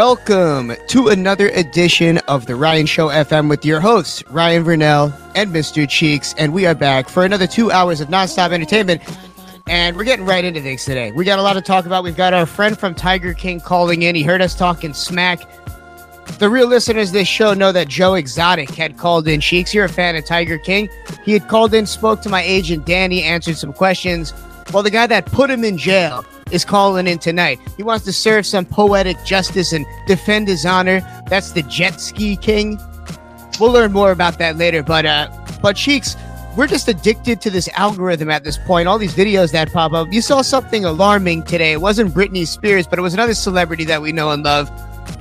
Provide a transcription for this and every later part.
Welcome to another edition of the Ryan Show FM with your hosts, Ryan Verneuille and Mr. Cheeks. And we are back for another two hours of nonstop entertainment. And we're getting right into things today. We got a lot to talk about. We've got our friend from Tiger King calling in. He heard us talking smack. The real listeners of this show know that Joe Exotic had called in. Cheeks, you're a fan of Tiger King. He had called in, spoke to my agent Danny, answered some questions. Well, the guy that put him in jail is calling in tonight. He wants to serve some poetic justice and defend his honor. That's the Jet Ski King. We'll learn more about that later. But uh, but Cheeks, we're just addicted to this algorithm at this point. All these videos that pop up. You saw something alarming today. It wasn't Britney Spears, but it was another celebrity that we know and love.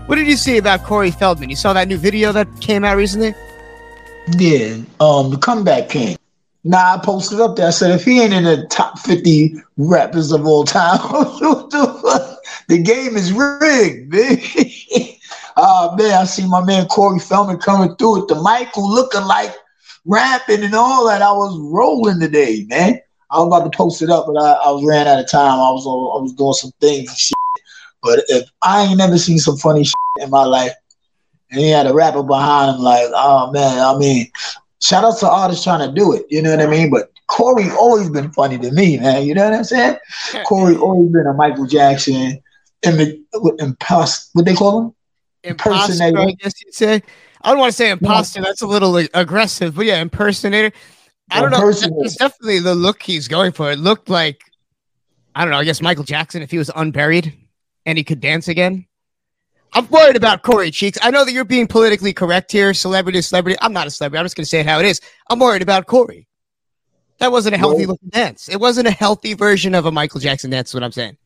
What did you see about Corey Feldman? You saw that new video that came out recently? Yeah, um, the comeback king. Nah, I posted up there. I said if he ain't in the top fifty rappers of all time, the game is rigged, man. uh man, I see my man Corey Feldman coming through with the Michael looking like rapping and all that. I was rolling today, man. I was about to post it up, but I, I was ran out of time. I was I was doing some things and shit. But if I ain't never seen some funny shit in my life, and he had a rapper behind him, like, oh man, I mean, shout out to artists trying to do it. You know what I mean? But Corey always been funny to me, man. You know what I'm saying? Corey always been a Michael Jackson, and impost what they call him? Impersonator. I guess you'd say. I don't want to say imposter. That's a little aggressive, but yeah, impersonator. I don't know. It's definitely the look he's going for. It looked like I don't know. I guess Michael Jackson if he was unburied and he could dance again. I'm worried about Corey Cheeks. I know that you're being politically correct here, celebrity, celebrity. I'm not a celebrity. I'm just going to say it how it is. I'm worried about Corey. That wasn't a healthy looking dance. It wasn't a healthy version of a Michael Jackson dance. Is what I'm saying.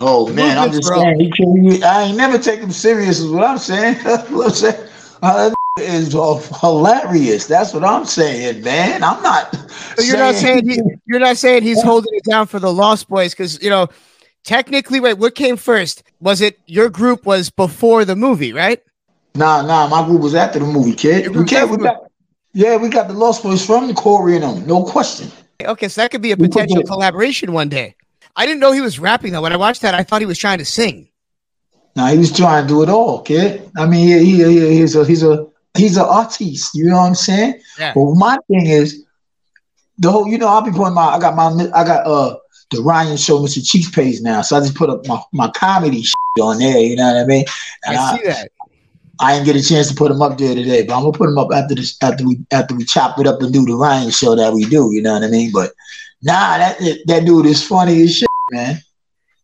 Oh man, I'm just saying. He I ain't never take him serious. Is what I'm saying. what I'm saying. Uh, is hilarious. That's what I'm saying, man. I'm not. So you're saying not saying he, you're not saying he's holding it down for the Lost Boys because you know technically, wait, what came first? Was it your group was before the movie, right? Nah, nah, my group was after the movie, kid. We can't. We got, yeah, we got the Lost Boys from the Corey and them, no question. Okay, so that could be a potential collaboration one day. I didn't know he was rapping though. When I watched that, I thought he was trying to sing. Nah, he was trying to do it all, kid. I mean, he, he, he's a he's a he's an artiste. You know what I'm saying? Yeah. But my thing is the whole. You know, I'll be putting my. I got my. I got uh the Ryan Show Mr. Chief page now. So I just put up my, my comedy on there, you know what I mean? And I see that. I didn't get a chance to put them up there today, but I'm gonna put them up after this after we after we chop it up and do the Ryan show that we do, you know what I mean? But nah, that that dude is funny as shit, man.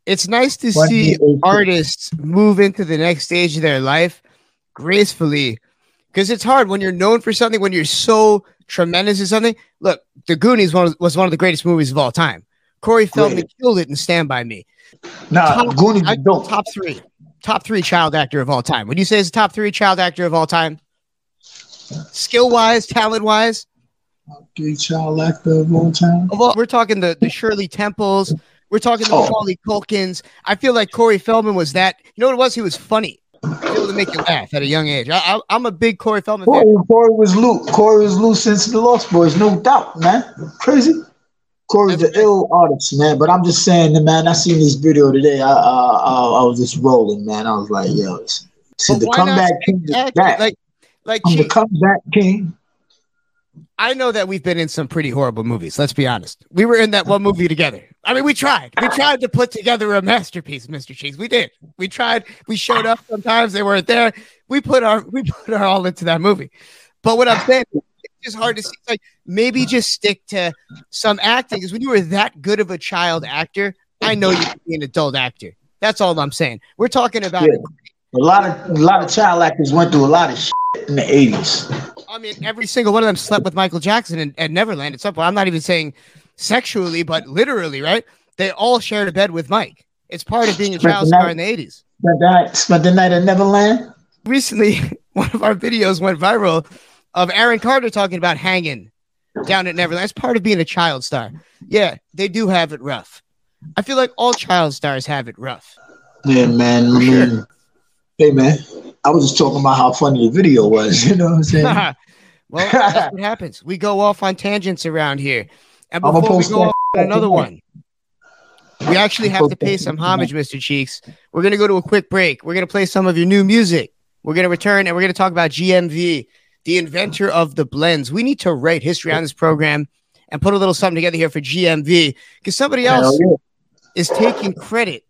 It's nice to funny see artists move into the next stage of their life gracefully because it's hard when you're known for something, when you're so tremendous at something. Look, The Goonies was one of the greatest movies of all time. Corey Feldman Great. killed it and Stand By Me. Nah, top, Goonies I, top three. Top three child actor of all time. Would you say is the top three child actor of all time? Skill wise, talent wise? Three child actor of all time. Well, we're talking the, the Shirley Temples. We're talking the oh. Macaulay Culkins. I feel like Corey Feldman was that. You know what it was? He was funny. Able to make you laugh at a young age. I, am a big Corey Feldman Corey, fan. Corey was loose. Corey was loose since the Lost Boys, no doubt, man. Crazy. Corey's an ill artist, man. But I'm just saying, man. I seen this video today. I, I, I, I was just rolling, man. I was like, yo, see the comeback king back. Like, like I'm the comeback king. I know that we've been in some pretty horrible movies. Let's be honest. We were in that one movie together. I mean, we tried. We tried to put together a masterpiece, Mr. Cheeks. We did. We tried. We showed up. Sometimes they weren't there. We put our we put our all into that movie. But what I'm saying, just hard to see. Like maybe just stick to some acting because when you were that good of a child actor, I know you can be an adult actor. That's all I'm saying. We're talking about yeah. a lot of a lot of child actors went through a lot of shit in the 80s. I mean, every single one of them slept with Michael Jackson and, and Neverland at some point. I'm not even saying sexually, but literally, right? They all shared a bed with Mike. It's part of being a child star in the 80s. Spent the night, spent the night at Neverland. Recently, one of our videos went viral of Aaron Carter talking about hanging down at Neverland. That's part of being a child star. Yeah, they do have it rough. I feel like all child stars have it rough. Yeah, man. I mean, sure. hey, man. I was just talking about how funny the video was. You know what I'm saying? well, that's what happens. We go off on tangents around here. And before we go off on another one, we actually have to pay some homage, Mr. Cheeks. We're going to go to a quick break. We're going to play some of your new music. We're going to return and we're going to talk about GMV, the inventor of the blends. We need to write history on this program and put a little something together here for GMV because somebody else is taking credit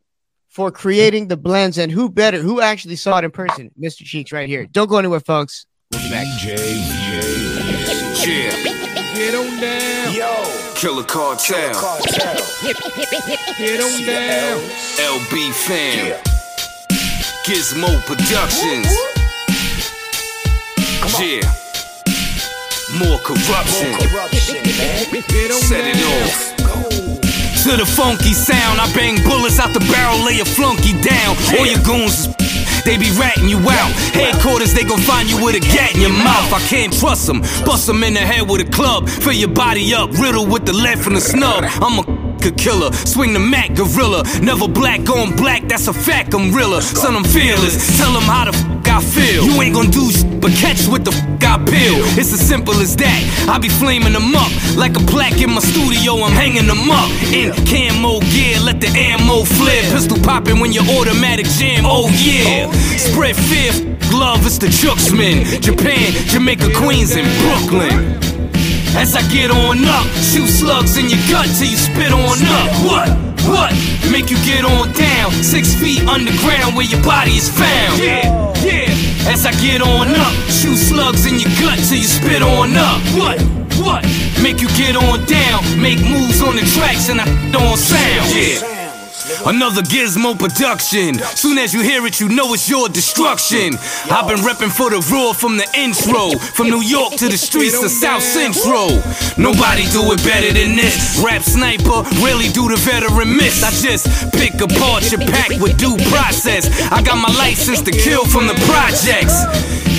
for creating the blends. And who better? Who actually saw it in person? Mr. Cheeks right here. Don't go anywhere, folks. We'll be back. DJ, yeah. Get on down. Yo. Killer Cartel. Get on down. LB fam. Gizmo Productions. Yeah. More corruption. Set it off. To the funky sound, I bang bullets out the barrel, lay a flunky down. All your goons they be ratting you out. Headquarters, they gon' find you with a gat in your mouth. I can't trust them. Bust them in the head with a club. Fill your body up, riddle with the lead from the snub. I'm a killer, swing the Mac gorilla. Never black on black, that's a fact. I'm realer, son. I'm fearless. Tell them how the fuck I feel. You ain't gon' do shit, but catch what the fuck I peel. It's as simple as that. I be flaming them up like a plaque in my studio. I'm hanging them up in camo gear. Let the ammo flare. Pistol popping when your automatic jam. Oh yeah. Spread fear, love, it's the Jooksman. Japan, Jamaica, Queens, and Brooklyn. As I get on up, shoot slugs in your gut till you spit on up. What? What? Make you get on down, six feet underground where your body is found. Yeah, yeah. As I get on up, shoot slugs in your gut till you spit on up. What? What? Make you get on down, make moves on the tracks and I on sound. Yeah. Another Gizmo production. Soon as you hear it, you know it's your destruction. I've been repping for the raw from the intro. From New York to the streets of South Central. Nobody do it better than this. Rap sniper, really do the veteran miss. I just pick apart your pack with due process. I got my license to kill from the projects.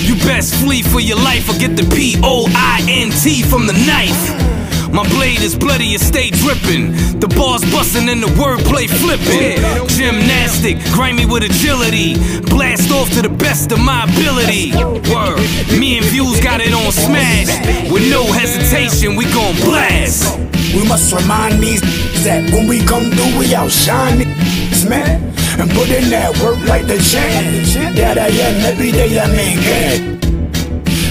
You best flee for your life or get the P O I N T from the knife. My blade is bloody and stay dripping. The bars busting and the wordplay flipping. Gymnastic, grimy with agility. Blast off to the best of my ability. Word. Me and Views got it on smash. With no hesitation, we gon' blast. We must remind these that when we come through, we outshine these man. And put in that work like the champ. Yeah, that am every day, I mean, good.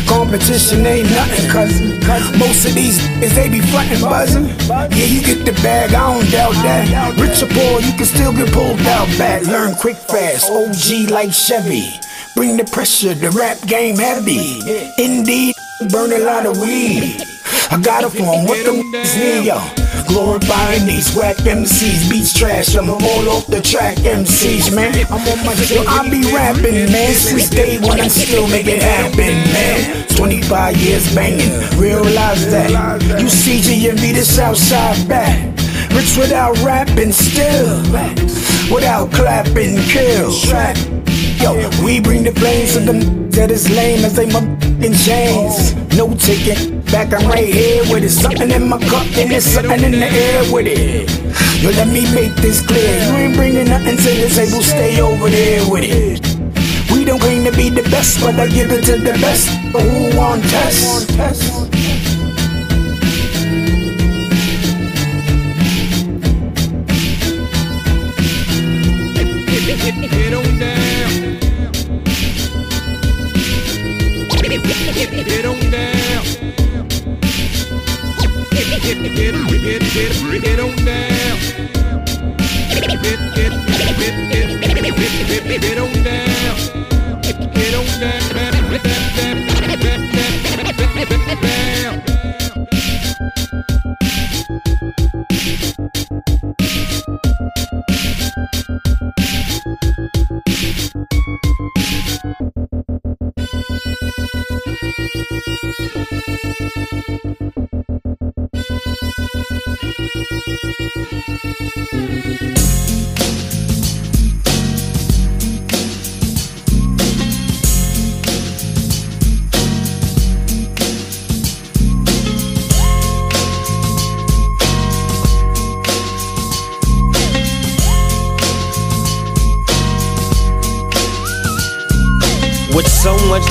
Competition ain't nothing, cousin. Most of these is they be frontin' buzzin'. Yeah, you get the bag, I don't doubt that. Rich or poor, you can still get pulled out back. Learn quick, fast, OG like Chevy. Bring the pressure, the rap game heavy. Indeed, burn a lot of weed. I got a form, what the need, yo? Glorifying these whack MCs, beats trash, I'm all off the track MCs, man. I'm on my shit, I be rapping, man. Since day one, I still make it happen, man. 25 years banging, realize that. You CG and be the Southside back. Rich without rapping, still. Without clapping, kill. Yo, we bring the flames to the them that is lame as they in chains. No ticket, back I'm right here with it. Something in my cup and there's something in the air with it. Yo, let me make this clear. You ain't bringing nothing to the table, stay over there with it. We don't claim to be the best, but I give it to the best. Who want test?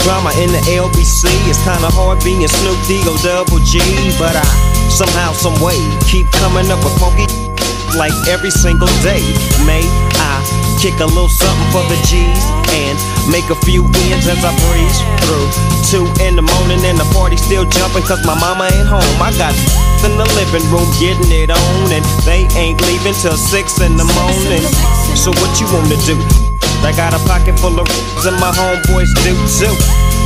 Drama in the LBC. It's kinda hard being Snoop D-O double G, but I somehow, some way keep coming up with funky like every single day. May I kick a little something for the G's and make a few ends as I breeze through. Two in the morning and the party still jumping cause my mama ain't home. I got in the living room getting it on and they ain't leaving till six in the morning. So what you wanna do? I got a pocket full of and my homeboys do too.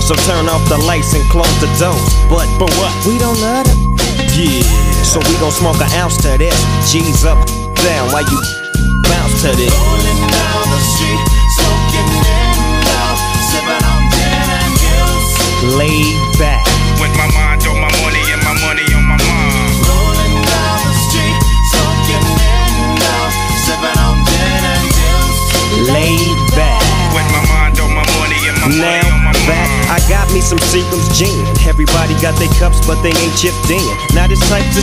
So turn off the lights and close the doors. But for what? We don't love it. Yeah. So we gon' smoke an ounce to this. G's up, down while you bounce to this. Rolling down the street, smoking in sipping on gin and juice. Laid got me some Seagram's gin. Everybody got their cups, but they ain't chipped in. Now this type of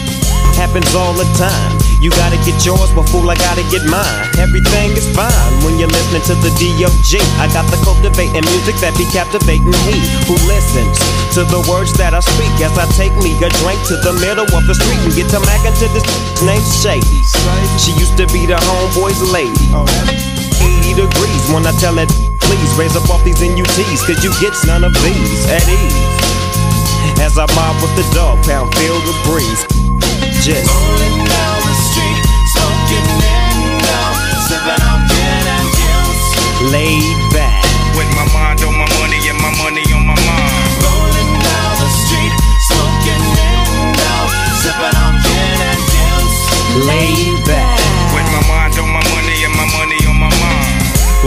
happens all the time. You gotta get yours, but fool, I gotta get mine. Everything is fine when you're listening to the D.O.G. I got the cultivating music that be captivating he who listens to the words that I speak as I take me a drink to the middle of the street and get to mackin' to this named Sadie. She used to be the homeboy's lady. 80 degrees when I tell it, please raise up off these NUTs, cause you get none of these at ease. As I mob with the dog pound, feel the breeze. Just Rolling down the street, smoking in sipping on gin and juice. laid back, With my mind on my money and my money on my mind. Rolling down the street, smoking in sipping on gin and juice. laid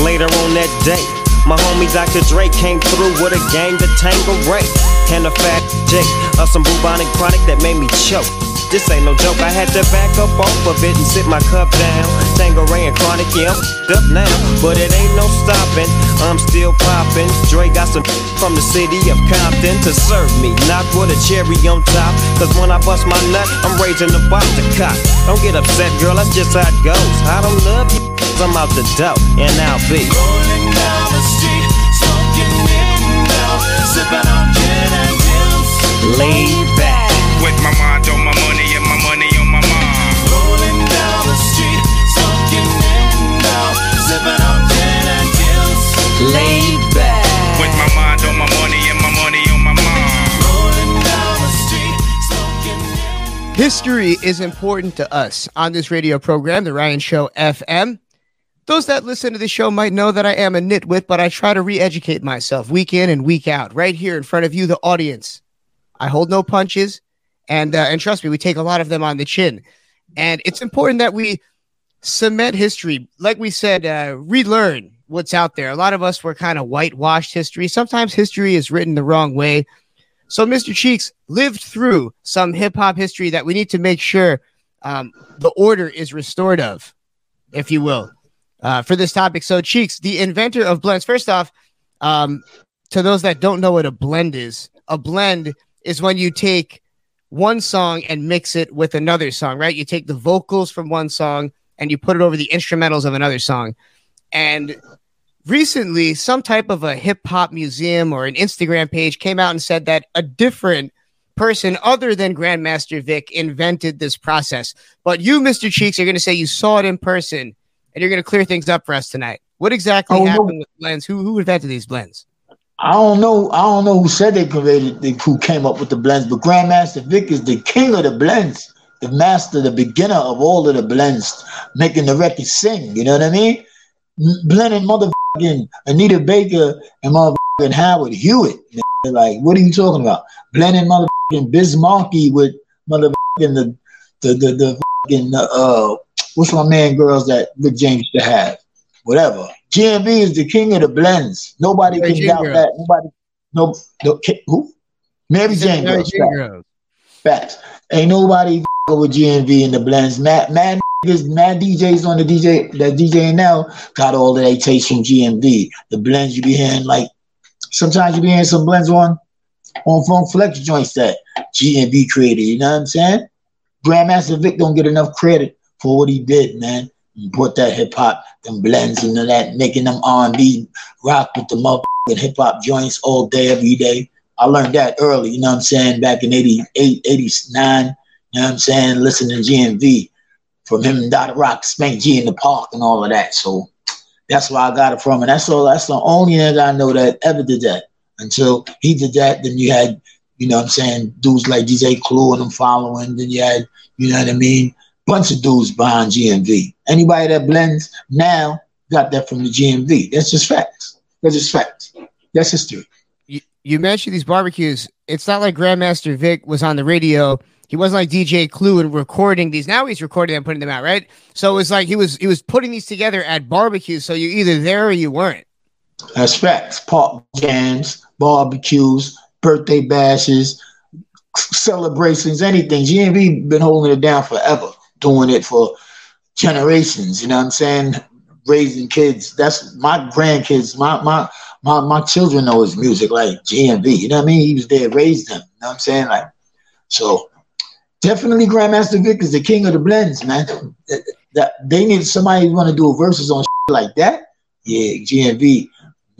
Later on that day, my homie Dr. Dre came through with a gang to Tango Ray and a fat J of some bubonic chronic that made me choke. This ain't no joke, I had to back up off of it and sit my cup down. Tanqueray and Chronic, yeah, I'm up now. But it ain't no stopping, I'm still popping. Dre got some from the city of Compton to serve me, not with a cherry on top. Cause when I bust my nut, I'm raising the bar to cop. Don't get upset, girl, that's just how it goes. I don't love you, I'm out the dough, and I'll be. Rolling down the street, smoking in sipping on gin and juice. laid back, With my mind on my money and my money on my mind. Rolling down the street, smoking in sipping on gin and juice. laid back. With my mind on my money and my money on my mind. Rolling down the street, smoking in. History is important to us on this radio program, The Ryan Show FM. Those that listen to the show might know that I am a nitwit, but I try to re educate myself week in and week out, right here in front of you, the audience. I hold no punches, and, uh, and trust me, we take a lot of them on the chin. And it's important that we cement history. Like we said, uh, relearn what's out there. A lot of us were kind of whitewashed history. Sometimes history is written the wrong way. So Mr. Cheeks lived through some hip hop history that we need to make sure um, the order is restored of, if you will, uh, for this topic. So Cheeks, the inventor of blends. First off, um, to those that don't know what a blend is, a blend is when you take one song and mix it with another song, right? You take the vocals from one song and you put it over the instrumentals of another song. And recently, some type of a hip hop museum or an Instagram page came out and said that a different person other than Grandmaster Vic invented this process. But you, Mr. Cheeks, are going to say you saw it in person and you're going to clear things up for us tonight. What exactly Oh, no. happened with blends? Who, who invented these blends? I don't know. I don't know who said they created, they, who came up with the blends, but Grandmaster Vic is the king of the blends, the master, the beginner of all of the blends, making the record sing. You know what I mean? Blending motherfucking Anita Baker and motherfucking Howard Hewitt. Like, what are you talking about? Blending motherfucking Biz Markie with motherfucking the the the, the fucking uh, what's my man girls that Rick James used to have? Whatever. GMV is the king of the blends. Nobody Mary can Jane doubt Girls. that. Nobody. No. no who? Mary Jane Mary girls. Jane Facts. Girls. Facts. Ain't nobody with GMV in the blends. Mad, mad niggas, mad DJs on the DJ that DJ now got all of their taste from GMV. The blends you be hearing, like sometimes you be hearing some blends on on Funk Flex joints that GMV created. You know what I'm saying? Grandmaster Vic don't get enough credit for what he did, man. He brought that hip hop, them blends and all that, making them R&B rock with the motherfucking hip hop joints all day, every day. I learned that early, you know what I'm saying, back in 88, 89, you know what I'm saying, listening to GMV. from him and Dr. Rock, Spank G in the park and all of that. So that's where I got it from. And that's all that's the only nigga I know that ever did that. Until he did that, then you had, you know what I'm saying, dudes like DJ Clue and them following. Then you had, you know what I mean, bunch of dudes behind GMV. Anybody that blends now got that from the GMV. That's just facts. That's just facts. That's history. You, you mentioned these barbecues. It's not like Grandmaster Vic was on the radio. He wasn't like DJ Clue and recording these. Now he's recording them, putting them out, right? So it was like he was he was putting these together at barbecues. So you're either there or you weren't. That's facts. Park jams, barbecues, birthday bashes, celebrations, anything. GMV been holding it down forever, doing it for generations. You know what I'm saying? Raising kids. That's my grandkids. My my my my children know his music like GMV. You know what I mean? He was there, raised them. You know what I'm saying? Like so. Definitely, Grandmaster Vic is the king of the blends, man. That they need somebody who want to do verses on like that. Yeah, GMV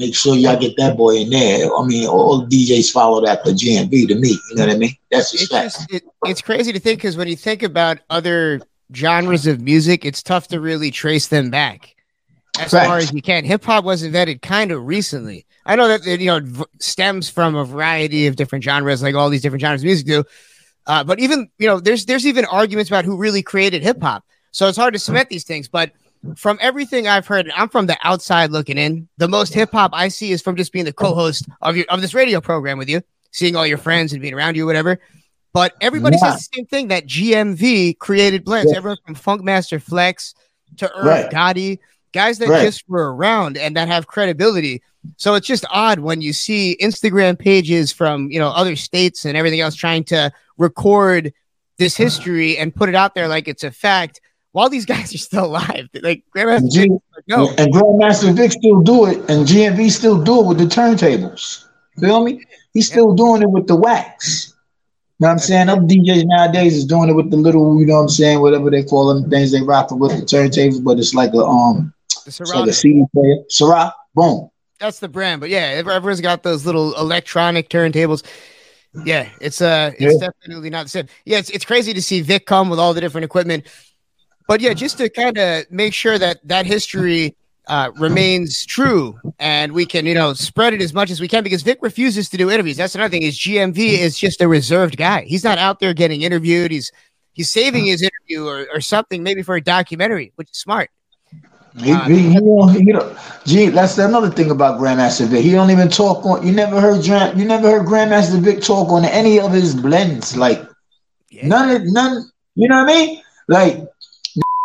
make sure y'all get that boy in there. I mean, all DJs follow that the GMV to me. You know what I mean? That's it's just it, it's crazy to think because when you think about other genres of music, it's tough to really trace them back as far as you can. Hip hop was invented kind of recently. I know that it, you know v- stems from a variety of different genres, like all these different genres of music do. Uh, but even you know, there's there's even arguments about who really created hip hop. So it's hard to cement these things, but from everything I've heard, I'm from the outside looking in. The most hip hop I see is from just being the co-host of your of this radio program with you, seeing all your friends and being around you, whatever. But everybody yeah. says the same thing that GMV created blends. Yeah. Everyone from Funkmaster Flex to Irv right. Gotti, guys that right. just were around and that have credibility. So it's just odd when you see Instagram pages from you know other states and everything else trying to record this history and put it out there like it's a fact while these guys are still alive. Like Grandmaster G- Vic, no. And Grandmaster Vic still do it, and GMV still do it with the turntables. Feel me? He's still yeah. doing it with the wax. You know what I'm saying? Other DJs nowadays is doing it with the little, you know what I'm saying, whatever they call them, things they rock with the turntables, but it's like a um it's like a CD player. Syrah, boom. That's the brand, but yeah, everyone's got those little electronic turntables. Yeah, it's uh it's yeah. definitely not the same. Yeah, it's it's crazy to see Vic come with all the different equipment. But yeah, just to kind of make sure that that history uh, remains true and we can, you know, spread it as much as we can because Vic refuses to do interviews. That's another thing is GMV is just a reserved guy. He's not out there getting interviewed. He's he's saving his interview or, or something, maybe for a documentary, which is smart. He, uh, he, he, know, gee, that's another thing about Grandmaster Vic. He don't even talk on. You never heard you never heard Grandmaster Vic talk on any of his blends. Like yeah. none, none. You know what I mean? Like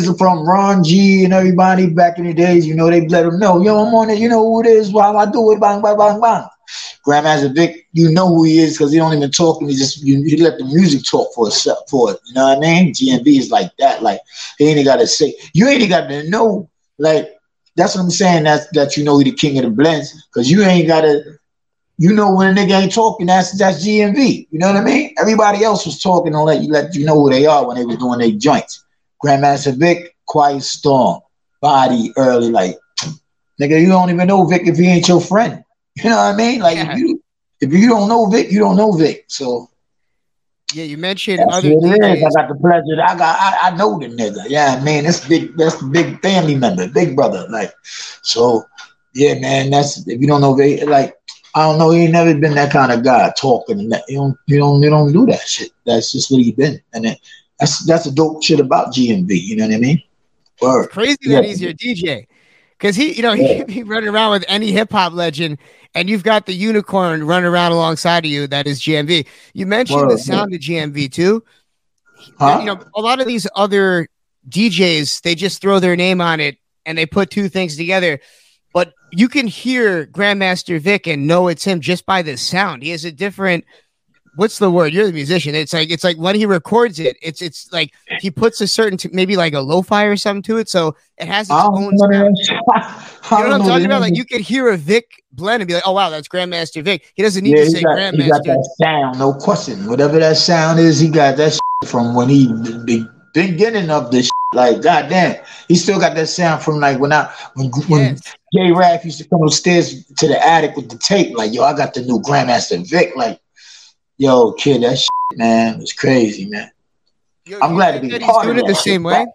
from Ron G and everybody back in the days, you know, they let them know, yo, I'm on it, you know who it is, while I do it, bang, bang, bang, bang. Grandmaster Vic, you know who he is because he don't even talk he just you, let the music talk for itself for it. You know what I mean? GMV is like that. Like he ain't gotta say you ain't got to know. Like that's what I'm saying. That's that you know he the king of the blends because you ain't gotta. You know when a nigga ain't talking, that's that's GMV. You know what I mean? Everybody else was talking to let you let you know who they are when they was doing their joints. Grandmaster Vic, Quiet Storm, Body early, like nigga, you don't even know Vic if he ain't your friend. You know what I mean? Like yeah. if you if you don't know Vic, you don't know Vic. So yeah, you mentioned that's other. It is. I got the pleasure. I got. I, I know the nigga. Yeah, man, that's big. That's the big family member, big brother. Like, so yeah, man. That's if you don't know Vic, like I don't know. He ain't never been that kind of guy talking. And that, you don't. You don't. You don't do that shit. That's just what he been. And then that's that's a dope shit about GMV. You know what I mean? Word. It's crazy yeah. that he's your DJ. Cause he, you know, he could be running around with any hip hop legend, and you've got the unicorn running around alongside of you. That is GMV. You mentioned Word. the sound of GMV too. Huh? You know, a lot of these other DJs, they just throw their name on it and they put two things together. But you can hear Grandmaster Vic and know it's him just by the sound. He has a different what's the word? You're the musician. It's like it's like when he records it, it's it's like he puts a certain t- maybe like a lo-fi or something to it, so it has its own. Oh, sound. you know what I'm talking about? Like you could hear a Vic blend and be like, "Oh wow, that's Grandmaster Vic." He doesn't need yeah, to say got, Grandmaster. He got that sound, no question. Whatever that sound is, he got that from when he the beginning of this. Like goddamn, he still got that sound from like when I when when yes. J Raf used to come upstairs to the attic with the tape. Like yo, I got the new Grandmaster Vic. Like yo, kid, that shit, man, was crazy, man. Yo, I'm glad to be part doing of it the same way.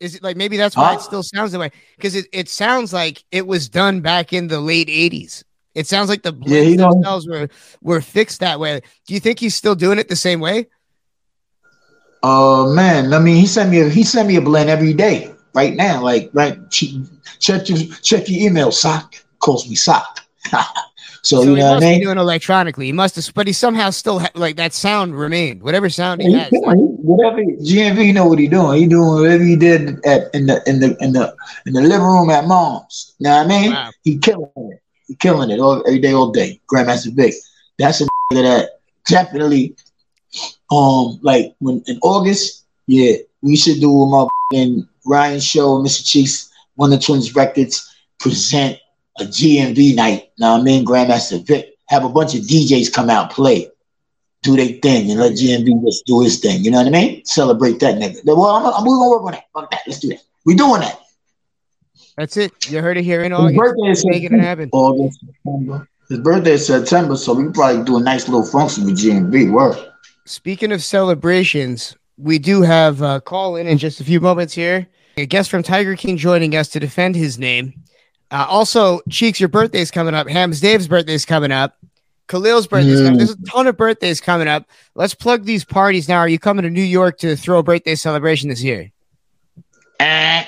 Is it like maybe that's why Huh? it still sounds that way? Because it, it sounds like it was done back in the late '80s. It sounds like the Yeah, he blends don't- themselves were were fixed that way. Do you think he's still doing it the same way? Uh man, I mean, he sent me a he sent me a blend every day. Right now, like right, check your check your email. Sock calls me sock. so, So you he know what I must be mean. doing electronically. He must have, but he somehow still ha- like that sound remained. Whatever sound he He has. doing- whatever GMV know what he doing. He doing whatever he did at in the in the in the in the living room at mom's. You know what I mean? Wow. He killing it. He killing it all, every day, all day. Grandmaster Vic. That's a that definitely um like when in August, yeah, we should do a motherfucking Ryan show, Mr. Cheeks, one of the Twins Records present a GMV night. Now I mean Grandmaster Vic. Have a bunch of DJs come out play do their thing and let GMV just do his thing. You know what I mean? Celebrate that nigga. Well, I'm, I'm, we're gonna work on that. Fuck that. Let's do that. We doing that. That's it. You heard it here in His August. birthday is Making it happen. August, September. His birthday is September, so we can probably do a nice little function with GMV. Work. Speaking of celebrations, we do have a call in in just a few moments here. A guest from Tiger King joining us to defend his name. Uh, also, Cheeks, your birthday's coming up. Hams Dave's birthday's coming up. Khalil's birthday's coming. Up. There's a ton of birthdays coming up. Let's plug these parties now. Are you coming to New York to throw a birthday celebration this year? Eh.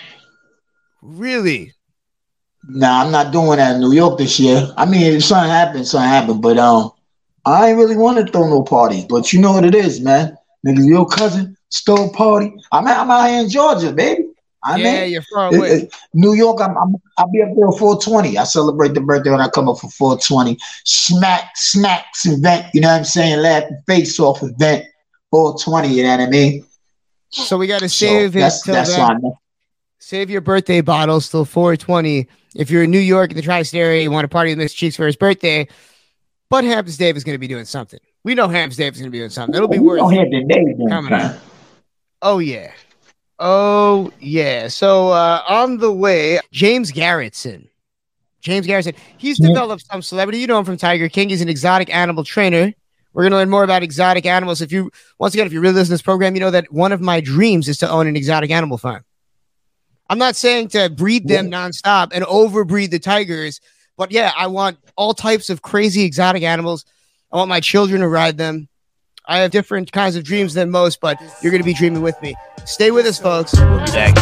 Really? Nah, I'm not doing that in New York this year. I mean, if something happens, something happened. But um, I ain't really want to throw no parties. But you know what it is, man. Nigga, your cousin stole party. I'm out, I'm out here in Georgia, baby. I yeah, mean, you're far away. it- New York, I'm, I'm I'll be up there at 420. I celebrate the birthday when I come up for 420. Smack snacks event, you know what I'm saying? Laugh face off event, 420, you know what I mean? So we got to So save it that's till that's then. I'm Save your birthday bottles till 420. If you're in New York in the tri-state area, you want to party with Miss Cheeks for his birthday. But Hams Dave is going to be doing something. We know Hams Dave is going to be doing something. It'll be We worth don't have the name then, coming up. Oh yeah. Oh yeah. So uh on the way, James Garretson. James Garretson. He's Yeah. developed some celebrity. You know him from Tiger King. He's an exotic animal trainer. We're gonna learn more about exotic animals. If you once again, if you really listen to this program, you know that one of my dreams is to own an exotic animal farm. I'm not saying to breed them nonstop and overbreed the tigers, but yeah, I want all types of crazy exotic animals. I want my children to ride them. I have different kinds of dreams than most, but you're going to be dreaming with me. Stay with us, folks. We'll be back.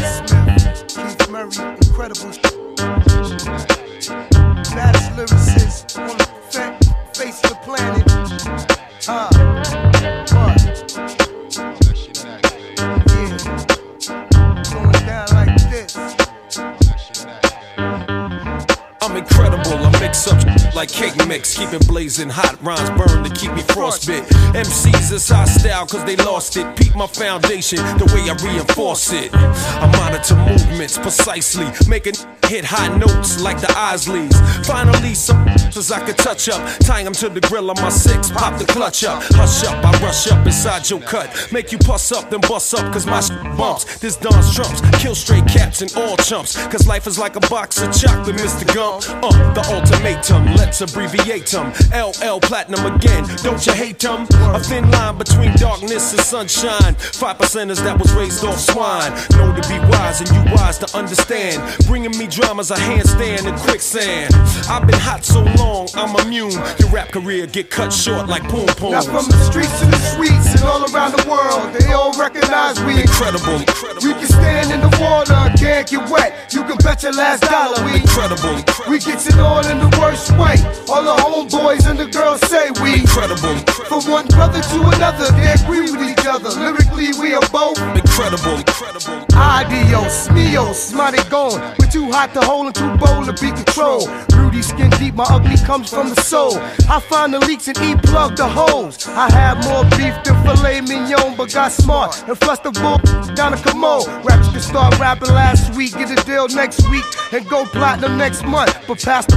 I'm incredible. I mix up like cake mix, keep it blazing hot. Rhymes burn to keep me frostbit. MCs is hostile cause they lost it. Peep my foundation, the way I reinforce it. I monitor movements precisely, making hit high notes like the Isleys. Finally, some as I could touch up, tying them to the grill on my six. Pop the clutch up, hush up, I rush up inside your cut. Make you puss up, then bust up, cause my bumps. This Don's trumps, kill straight cats and all chumps. Cause life is like a box of chocolate, Mr. Gump. Uh, the ultimatum, let's abbreviate them. LL Platinum again, don't you hate them? A thin line between darkness and sunshine. Five percenters that was raised off swine. Know to be wise and you wise to understand. Bringing me dramas, a handstand and quicksand. I've been hot so long, I'm immune. Your rap career get cut short like poom Now from the streets to the suites and all around the world, they all recognize we Incredible, incredible. We can stand in the water, can't get wet. You can bet your last dollar we Incredible, We get it all in the worst way. All the homeboys and the girls say we incredible, From one brother to another, they agree with each other. Lyrically, we are both incredible, incredible. adios, mios, mighty gone. We're too hot to hold and too bold to be controlled. Rudy skin deep, my ugly comes from the soul. I find the leaks and E plug the holes. I have more beef than filet mignon, but got smart and flushed the bull down the commode. Rappers can start rapping last week, get a deal next week, and go platinum next month. But past the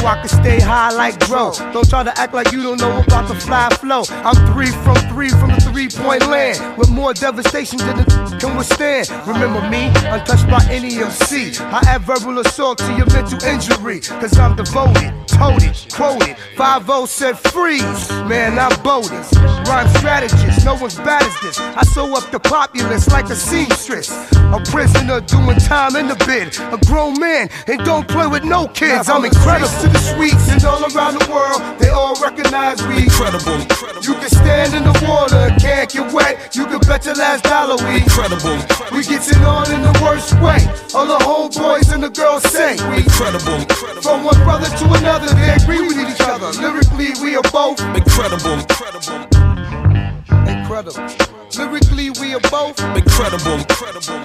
so I can stay high like Dro. Don't try to act like you don't know about the fly flow. I'm three from three from the three point land with more devastation than the can withstand. Remember me, untouched by any MC. I add verbal assault to your mental injury, cause I'm devoted, toted, quoted. 5 said freeze, man, I'm boated. Rhyme strategist, no one's bad as this. I sew up the populace like a seamstress. A prisoner doing time in the bid. A grown man and don't play with no kids. I'm incredible to the sweets and all around the world. They all recognize we incredible. You can stand in the water can't get wet. You can bet your last dollar we incredible. We get it on in the worst way. All the homeboys and the girls say we incredible. From one brother to another, they agree with each other. Lyrically, we are both incredible. Incredible. Incredible. Lyrically, we are both incredible. Incredible.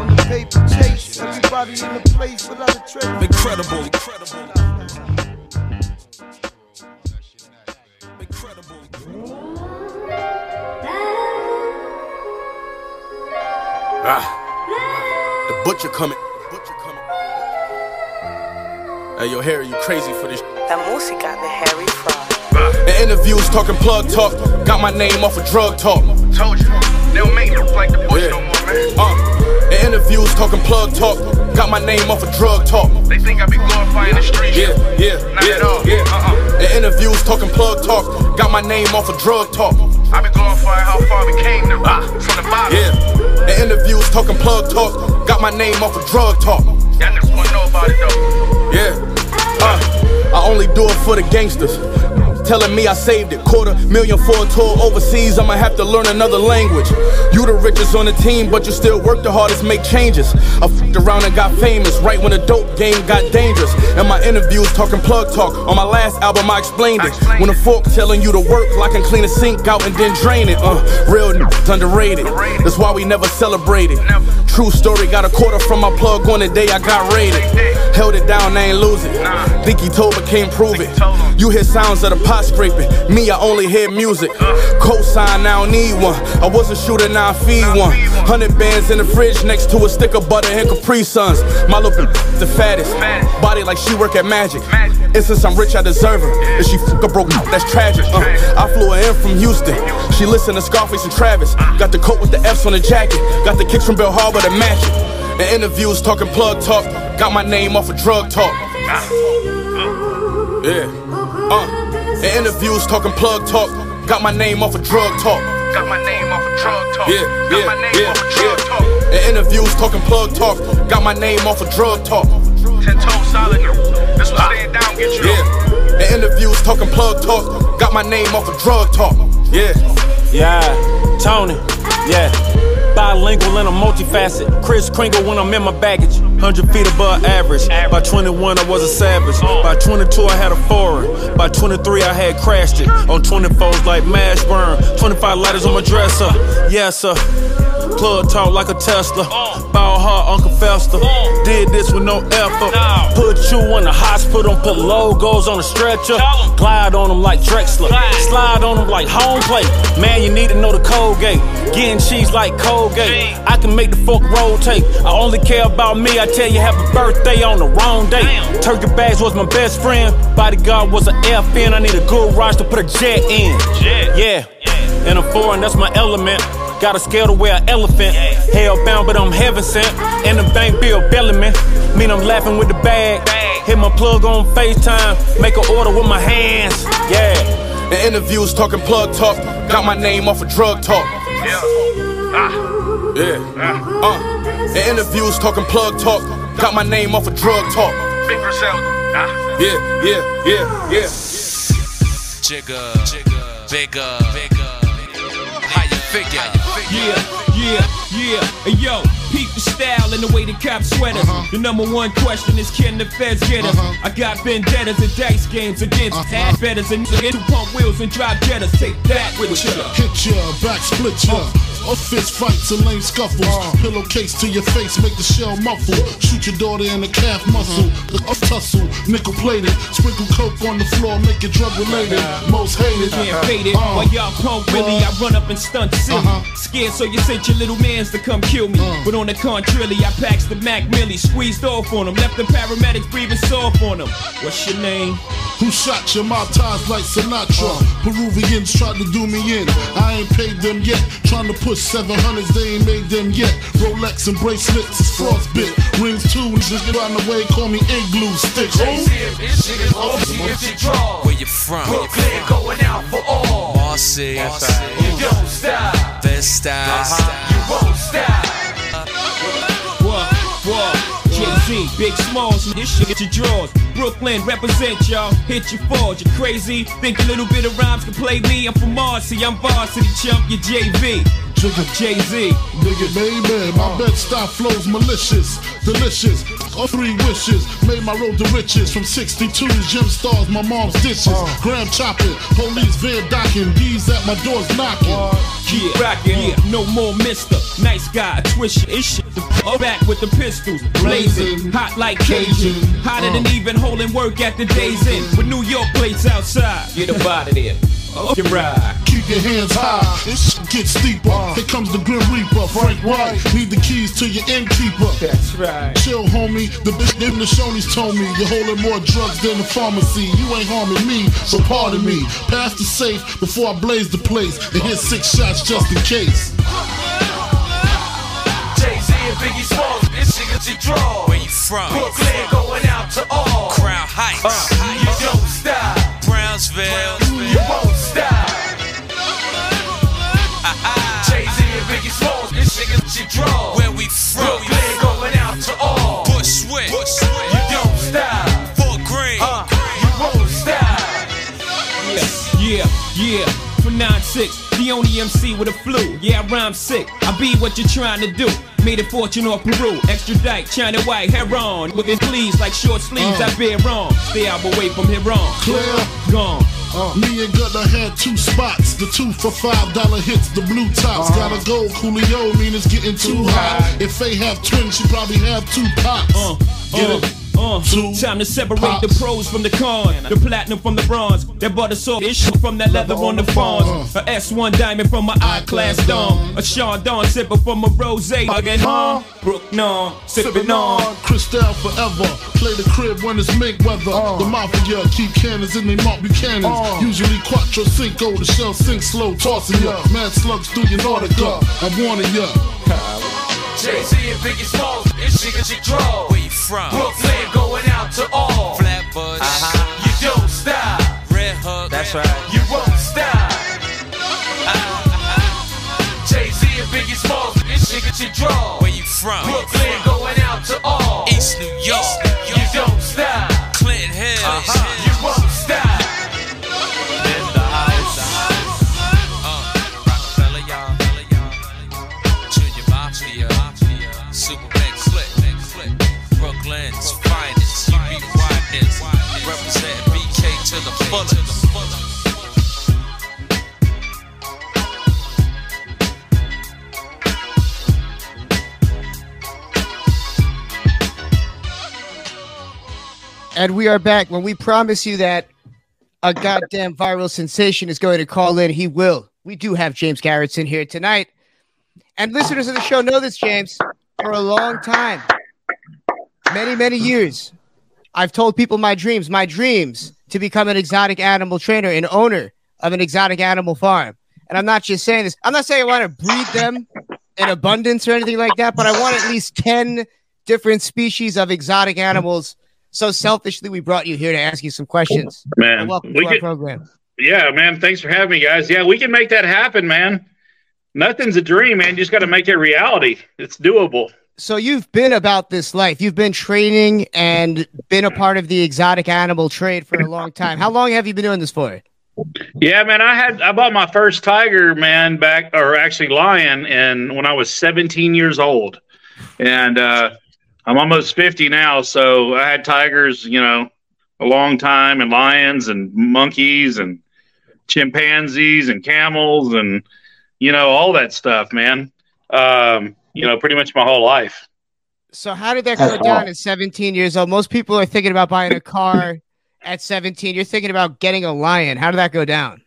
On the paper chase, everybody in the place without a trick. Incredible. Incredible. Ah, the butcher coming. Butcher coming. Hey, yo, Harry, you crazy for this? La música de Harry Fraud. In interviews, talking plug talk. Got my name off of drug talk. Told you, they don't make me look like the bush Yeah. no more, man. Uh, in interviews, talking plug talk. Got my name off of drug talk. They think I be glorifying the street. Yeah, yeah, In talking plug talk. Got my name off of drug talk. I be glorifying how far we came to, Ah. from the bottom. Yeah. In interviews, talking plug talk. Got my name off of drug talk. Y'all niggas wanna know about it though. Yeah. Uh, I only do it for the gangsters. Telling me I saved it. Quarter million for a tour overseas. I'ma have to learn another language. You the richest on the team, but you still work the hardest, make changes. I fucked around and got famous right when the dope game got dangerous. In my interviews, talking plug talk. On my last album, I explained it. When a fork telling you to work like I can clean a sink out and then drain it. Uh, real niggas underrated. That's why we never celebrated. True story, got a quarter from my plug on the day I got raided. Held it down, I ain't lose it. Think he told but can't prove it. You hear sounds of the pot scraping. Me, I only hear music. Cosign, I don't need one. I wasn't shooting, now I feed one. Hundred bands in the fridge next to a stick of butter and Capri Suns. My little the fattest. Body like she work at Magic. And since I'm rich, I deserve her. If she fuck a broke, that's tragic. Uh, I flew her in from Houston. She listened to Scarface and Travis. Got the coat with the F's on the jacket. Got the kicks from Bill Harbor to match it. In interviews, talking plug talk. Got my name off of drug talk. Yeah. Uh. In interviews, talking plug talk. Got my name off of drug talk. Got my name off of drug talk. Yeah, Got yeah, my name yeah, off of drug yeah. talk. In interviews, talking plug talk. Got my name off of drug talk. Ten toes solid. This was staying down, get you. Yeah. In interviews, talking plug talk. Got my name off of drug talk. Yeah. Yeah, Tony, yeah. Bilingual and I'm multifaceted. Kris Kringle when I'm in my baggage. 100 feet above average. By 21, I was a savage. By 22, I had a foreign. By 23, I had crashed it. On 24s like Mashburn. 25 lighters on my dresser. Yes, sir. Plug talk like a Tesla. Ball hard, Uncle Fester. Did this with no effort. Put you in the hospital, put logos on a stretcher. Glide on them like Drexler. Slide on them like home plate. Man, you need to know the Colgate. Getting cheese like Colgate. I can make the fork rotate. I only care about me. I tell you, happy birthday on the wrong day. Turkey bags was my best friend. Bodyguard was an FN. I need a good ride to put a jet in. Yeah. And a foreign, that's my element. Got a scale to wear an elephant. Hellbound, but I'm heaven sent. And the bank bill belling me. Mean I'm laughing with the bag. Hit my plug on FaceTime. Make an order with my hands. Yeah. In interviews, talking plug talk. Got my name off of drug talk. Yeah. Ah. Yeah. Uh. In interviews, talking plug talk. Got my name off of drug talk. Big Griselda. Ah. Yeah, yeah, yeah, yeah. Jigger, bigger, bigger. How you figure? Yeah, yeah, yeah. Yo, peep the style and the way the cops sweat us. Uh-huh. The number one question is can the feds get us? Uh-huh. I got vendettas and dice games against uh-huh. half betters and niggas who pump wheels and drive jettas. Take that with ya. Hit ya, back split ya. Or fist fights and lame scuffles. Pillowcase to your face, make the shell muffle. Shoot your daughter in the calf muscle. A tussle, nickel plated. Sprinkle coke on the floor, make it drug related. Most hated. Fade it. Uh, While y'all pump Willie, I run up and stunt silly. Uh-huh. Scared, so you sent your little mans to come kill me. Uh. But on the contrary, I packs the Mac Millie, squeezed off on him, left the paramedics breathing soft on him. What's your name? Who shot your mouth ties like Sinatra? Uh. Peruvians tried to do me in. I ain't paid them yet. Trying to push 700s, they ain't made them yet. Rolex and bracelets is frostbit. Rings too, and just get on the way, call me igloo stick. Where you from? Brooklyn going out for all. Marcy. You don't stop. Best style. You uh-huh. Big Smalls, this shit hit your drawers. Brooklyn, represent y'all, hit your fours. You crazy? Think a little bit of rhymes can play me? I'm from Marcy, I'm varsity chump, you JV. Jay-Z. Nigga, baby, my uh. Bed-Stuy flows malicious, delicious. All three wishes made my road to riches. From 62's gym stars, my mom's dishes. Uh. Graham chopping, police van docking, D's at my doors knocking. Uh. Yeah, rockin', yeah, no more mister. Nice guy, twist your shit. All back with the pistols, blazing, hot like Cajun. Hotter than uh. even holding work at the day's end. With New York plates outside, get up out of there. Up your ride. Keep your hands high, this shit gets steeper. Uh. Here comes the Grim Reaper, Frank White. Need the keys to your innkeeper. That's right. Chill, homie. The bitch in the Shoney's told me you're holding more drugs than the pharmacy. You ain't harming me, so pardon me. Pass the safe before I blaze the place and hit six shots just in case. Jay-Z and Biggie Smalls, this shit you draw. Where you from? Brooklyn going out to all. Crown Heights. Uh, you don't stop. Brownsville. You won't stop. Jay-Z and Biggie Smalls, this shit you draw. Where we from? Brooklyn going out to all. Bushwick. You don't stop. Fort Greene. Uh, you won't stop. Yeah, yeah, for 9-6, the only MC with a flu. Yeah, I rhyme sick. I be what you're trying to do. Made a fortune off Peru, extradite, China white, hair on. With his sleeves like short sleeves, I bear wrong. Stay out away from here on. Clear. Gone. Uh, Me and Gunna had two spots. The two for five dollar hits, the blue tops. Gotta go, Coolio, mean it's getting too hot. If they have twins, she probably have two pops. Uh, Get uh, it? Uh. Two Time to separate pops. the pros from the cons, the platinum from the bronze, that butter soft ish from that leather on the fawns, a S1 diamond from my I class dome, a Sean Dawn sipper from a rose, again, huh? Brook non, sipping on. Cristal forever. Play the crib when it's mink weather. The mafia keep cannons in they Mark Buchanans. Usually quattro cinco, the shell sink slow, tossing ya. Mad slugs through your Nautica. I'm warning ya. Jay-Z and Biggie Smalls, this shit gets you draw. Where you from? Brooklyn going out to all. Flatbush. Uh-huh. You don't stop. Red Hook. That's right. You won't stop. Jay-Z and Biggie Smalls, this shit gets you draw. Where you from? Brooklyn going out to fullest. And we are back. When we promise you that a goddamn viral sensation is going to call in, he will. We do have James Garretson here tonight. And listeners of the show know this, James, for a long time. Many, many years. I've told people my dreams, my dreams to become an exotic animal trainer and owner of an exotic animal farm. And I'm not just saying this, I'm not saying I want to breed them in abundance or anything like that, but I want at least 10 different species of exotic animals. So selfishly, we brought you here to ask you some questions. Man, And welcome we to our program. Yeah, man. Thanks for having me, guys. Yeah, we can make that happen, man. Nothing's a dream, man. You just got to make it reality. It's doable. So you've been about this life. You've been training and been a part of the exotic animal trade for a long time. How long have you been doing this for? Yeah, man. I had I bought my first tiger, man, back or actually lion, and when I was 17 years old, and uh, I'm almost 50 now. So I had tigers, you know, a long time, and lions, and monkeys, and chimpanzees, and camels, and you know, all that stuff, man. Um, you know, pretty much my whole life. So how did that go down at 17 years old? Most people are thinking about buying a car at 17. You're thinking about getting a lion. How did that go down?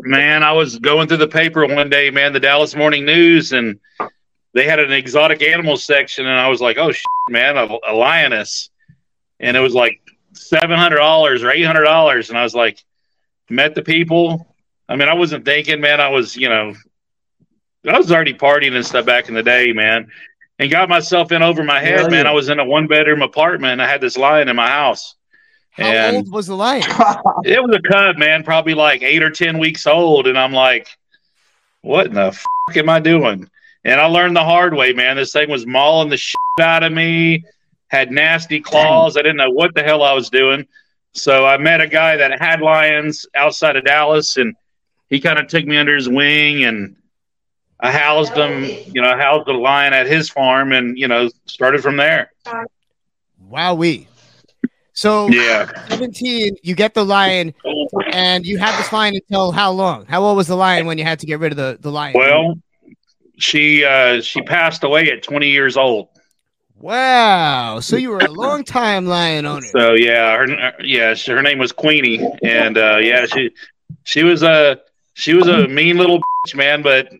Man, I was going through the paper one day, man, the Dallas Morning News, and they had an exotic animals section, and I was like, "Oh shit, man, a, a lioness," and it was like seven hundred dollars or eight hundred dollars, and I was like, met the people. I mean, I wasn't thinking, man. I was, you know, I was already partying and stuff back in the day, man, and got myself in over my head, Yeah, man. yeah. I was in a one bedroom apartment. I had this lion in my house. How and old was the lion? it was a cub, man, probably like eight or ten weeks old, and I'm like, "What in the fuck am I doing?" And I learned the hard way, man. This thing was mauling the shit out of me, had nasty claws. I didn't know what the hell I was doing. So I met a guy that had lions outside of Dallas, and he kind of took me under his wing, and I housed him. You know, I housed a lion at his farm, and you know, started from there. Wowee. So Yeah. 17, you get the lion, and you had this lion until how long? How old was the lion when you had to get rid of the, the lion? Well, she uh, she passed away at 20 years old. wow. So you were a long time lion owner. So yeah, her yeah, her name was Queenie, and uh, yeah, she she was a she was a mean little bitch, man. But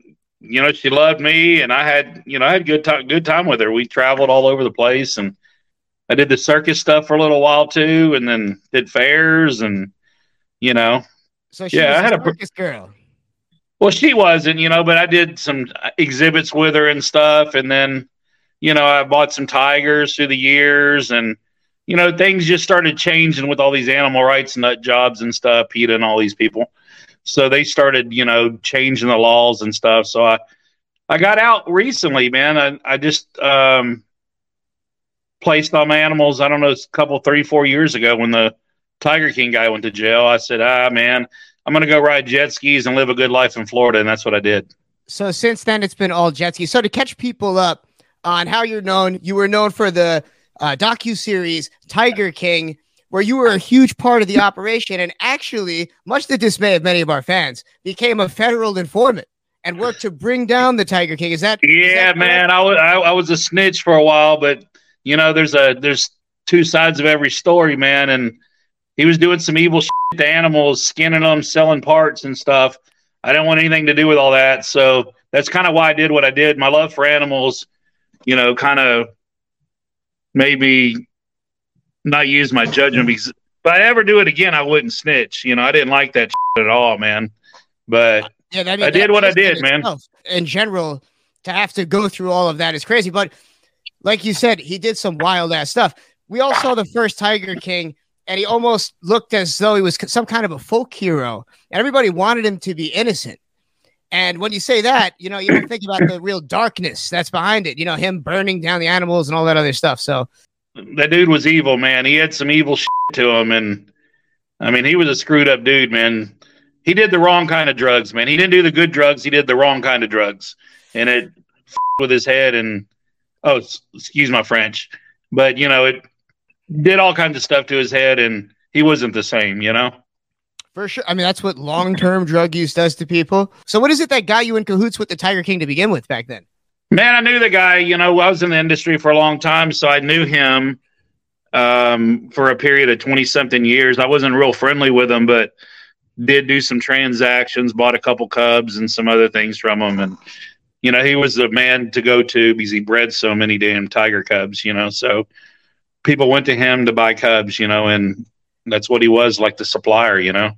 you know, she loved me, and I had you know I had good time good time with her. We traveled all over the place, and I did the circus stuff for a little while too, and then did fairs, and you know, So she yeah, was I had a a circus girl. well, she wasn't, you know, but I did some uh, exhibits with her and stuff. And then, you know, I bought some tigers through the years and, you know, things just started changing with all these animal rights nut jobs and stuff, PETA and all these people. So they started, you know, changing the laws and stuff. So I, I got out recently, man. I, I just, um, placed on my animals. I don't know, it's a couple, three, four years ago when the Tiger King guy went to jail. I said, ah, man, I'm going to go ride jet skis and live a good life in Florida. And that's what I did. So since then, it's been all jet skis. So to catch people up on how you're known, you were known for the uh, docu series Tiger King, where you were a huge part of the operation, and actually, much to the dismay of many of our fans, became a federal informant and worked to bring down the Tiger King. Is that Yeah, man. I was I, I was a snitch for a while, but you know, there's a there's two sides of every story, man. And he was doing some evil shit to animals, skinning them, selling parts and stuff. I didn't want anything to do with all that, so that's kind of why I did what I did. My love for animals, you know, kind of made me not use my judgment because if I ever do it again, I wouldn't snitch. You know, I didn't like that shit at all, man. But Yeah, I, I did what I did, man. In general, to have to go through all of that is crazy. But like you said, he did some wild ass stuff. We all saw the first Tiger King, and he almost looked as though he was some kind of a folk hero, everybody wanted him to be innocent. And when you say that, you know, you don't think about the real darkness that's behind it. You know, him burning down the animals and all that other stuff. So that dude was evil, man. He had some evil shit to him, and I mean, he was a screwed up dude, man. He did the wrong kind of drugs, man. He didn't do the good drugs. He did the wrong kind of drugs, and it with his head. And oh, excuse my French, but you know, it did all kinds of stuff to his head, and he wasn't the same, you know. for sure, I mean, that's what long term drug use does to people. So what is it that got you in cahoots with the Tiger King to begin with back then? Man, I knew the guy. You know, I was in the industry for a long time, so I knew him um, for a period of twenty something years. I wasn't real friendly with him, but did do some transactions, bought a couple cubs and some other things from him, and you know, he was the man to go to because he bred so many damn tiger cubs. You know, so people went to him to buy cubs. You know, and that's what he was like the supplier. You know,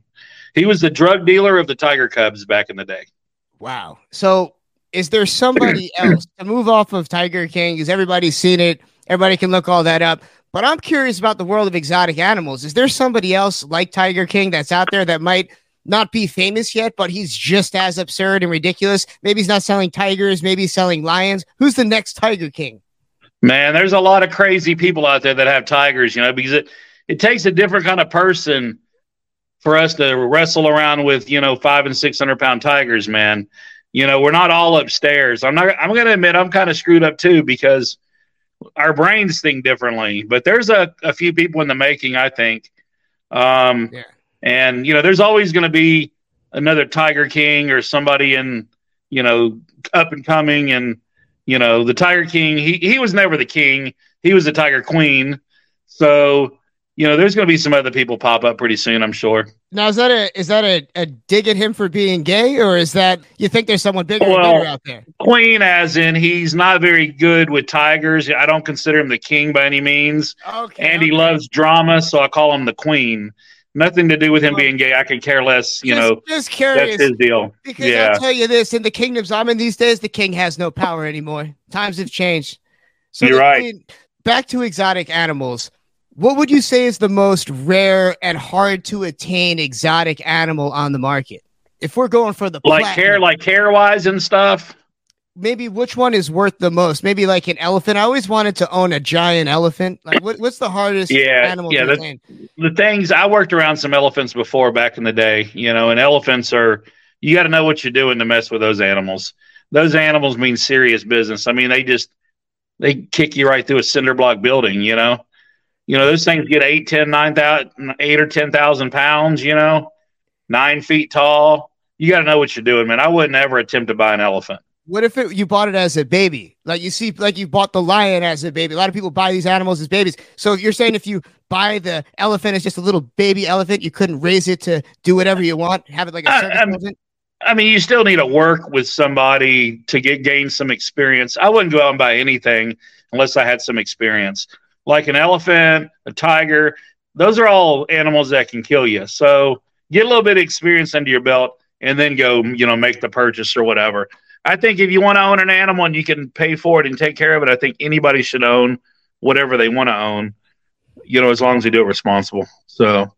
he was the drug dealer of the tiger cubs back in the day. Wow. So is there somebody else to move off of Tiger King? Because everybody's seen it. Everybody can look all that up. But I'm curious about the world of exotic animals. Is there somebody else like Tiger King that's out there that might not be famous yet, but he's just as absurd and ridiculous? Maybe he's not selling tigers, maybe he's selling lions. Who's the next Tiger King? Man, there's a lot of crazy people out there that have tigers, you know, because it, it takes a different kind of person for us to wrestle around with, you know, five and six hundred pound tigers, man. You know, we're not all upstairs. I'm not I'm gonna admit I'm kind of screwed up too because our brains think differently. But there's a, a few people in the making, I think. Um and you know, there's always gonna be another Tiger King or somebody in you know, up and coming, and you know, the Tiger King. He he was never the king. He was the Tiger Queen. So you know, there's going to be some other people pop up pretty soon. I'm sure. Now is that a is that a, a dig at him for being gay, or is that you think there's someone bigger Well, better out there? Queen, as in he's not very good with tigers. I don't consider him the king by any means. Okay, and he loves drama, so I call him the queen. Nothing to do with him being gay. I could care less. You Just- know, just curious, That's his deal. Because yeah. I'll tell you this: in the kingdoms I'm in these days, the king has no power anymore. Times have changed. You're right. queen- back to exotic animals. What would you say is the most rare and hard to attain exotic animal on the market? If we're going for the like platinum, hair, like hair wise and stuff. maybe which one is worth the most? Maybe like an elephant. I always wanted to own a giant elephant. Like, what, what's the hardest Yeah, animal yeah. to The, attain? the things I worked around some elephants before back in the day, you know, and elephants are you got to know what you're doing to mess with those animals. Those animals mean serious business. I mean, they just they kick you right through a cinder block building, you know. You know, those things get eight, ten, nine thousand, eight or ten thousand pounds, you know, nine feet tall. You got to know what you're doing, man. I wouldn't ever attempt to buy an elephant. What if it, you bought it as a baby? Like you see, like you bought the lion as a baby. A lot of people buy these animals as babies. So you're saying if you buy the elephant as just a little baby elephant, you couldn't raise it to do whatever you want, have it like a circus elephant? I mean, you still need to work with somebody to get gain some experience. I wouldn't go out and buy anything unless I had some experience. Like an elephant, a tiger, those are all animals that can kill you. So get a little bit of experience under your belt and then go, you know, make the purchase or whatever. I think if you want to own an animal and you can pay for it and take care of it, I think anybody should own whatever they want to own, you know, as long as they do it responsible. So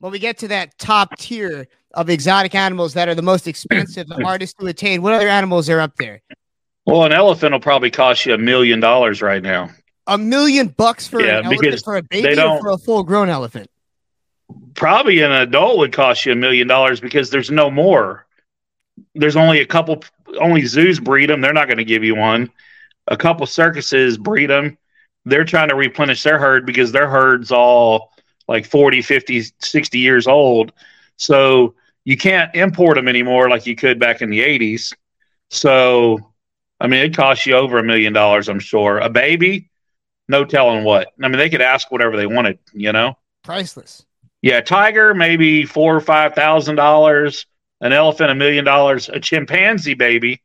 When we get to that top tier of exotic animals that are the most expensive, the hardest to attain, what other animals are up there? well, an elephant will probably cost you a million dollars right now. A million bucks for Yeah, an elephant for a baby or for a full grown elephant? probably an adult would cost you a million dollars because there's no more. There's only a couple, only zoos breed them. They're not going to give you one. A couple circuses breed them. They're trying to replenish their herd because their herd's all like 40, 50, 60 years old. So you can't import them anymore like you could back in the 80s. So, I mean, it costs you over a million dollars, I'm sure. A baby, no telling what. I mean, they could ask whatever they wanted, you know? Priceless. Yeah, tiger maybe four or five thousand dollars. An elephant a million dollars. A chimpanzee baby,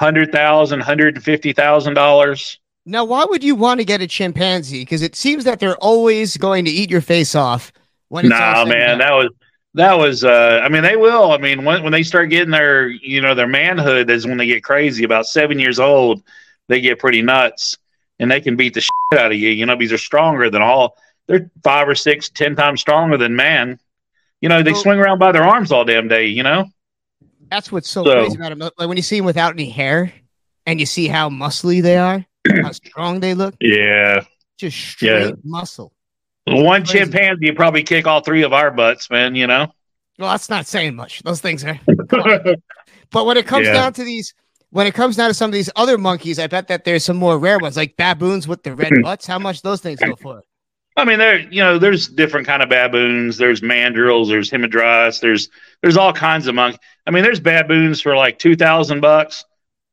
hundred thousand, hundred and fifty thousand dollars. Now, why would you want to get a chimpanzee? Because it seems that they're always going to eat your face off. When it's Nah, man, that was that was. uh I mean, they will. I mean, when when they start getting their you know their manhood is when they get crazy. About seven years old, they get pretty nuts, and they can beat the shit out of you. You know, because they're stronger than all. They're five or six, ten times stronger than man. You know, they Well- swing around by their arms all damn day. You know. That's what's so, So- crazy about them. Like when you see them without any hair, and you see how muscly they are, how strong they look, Yeah. just straight Yeah. muscle. One Crazy. chimpanzee probably kick all three of our butts, man. You know. Well, that's not saying much. Those things are. but when it comes Yeah. down to these, when it comes down to some of these other monkeys, I bet that there's some more rare ones, like baboons with the red butts. How much those things go for? I mean, there you know, there's different kind of baboons. There's mandrills. There's hamadryas. There's there's all kinds of monkeys. I mean, there's baboons for like two thousand bucks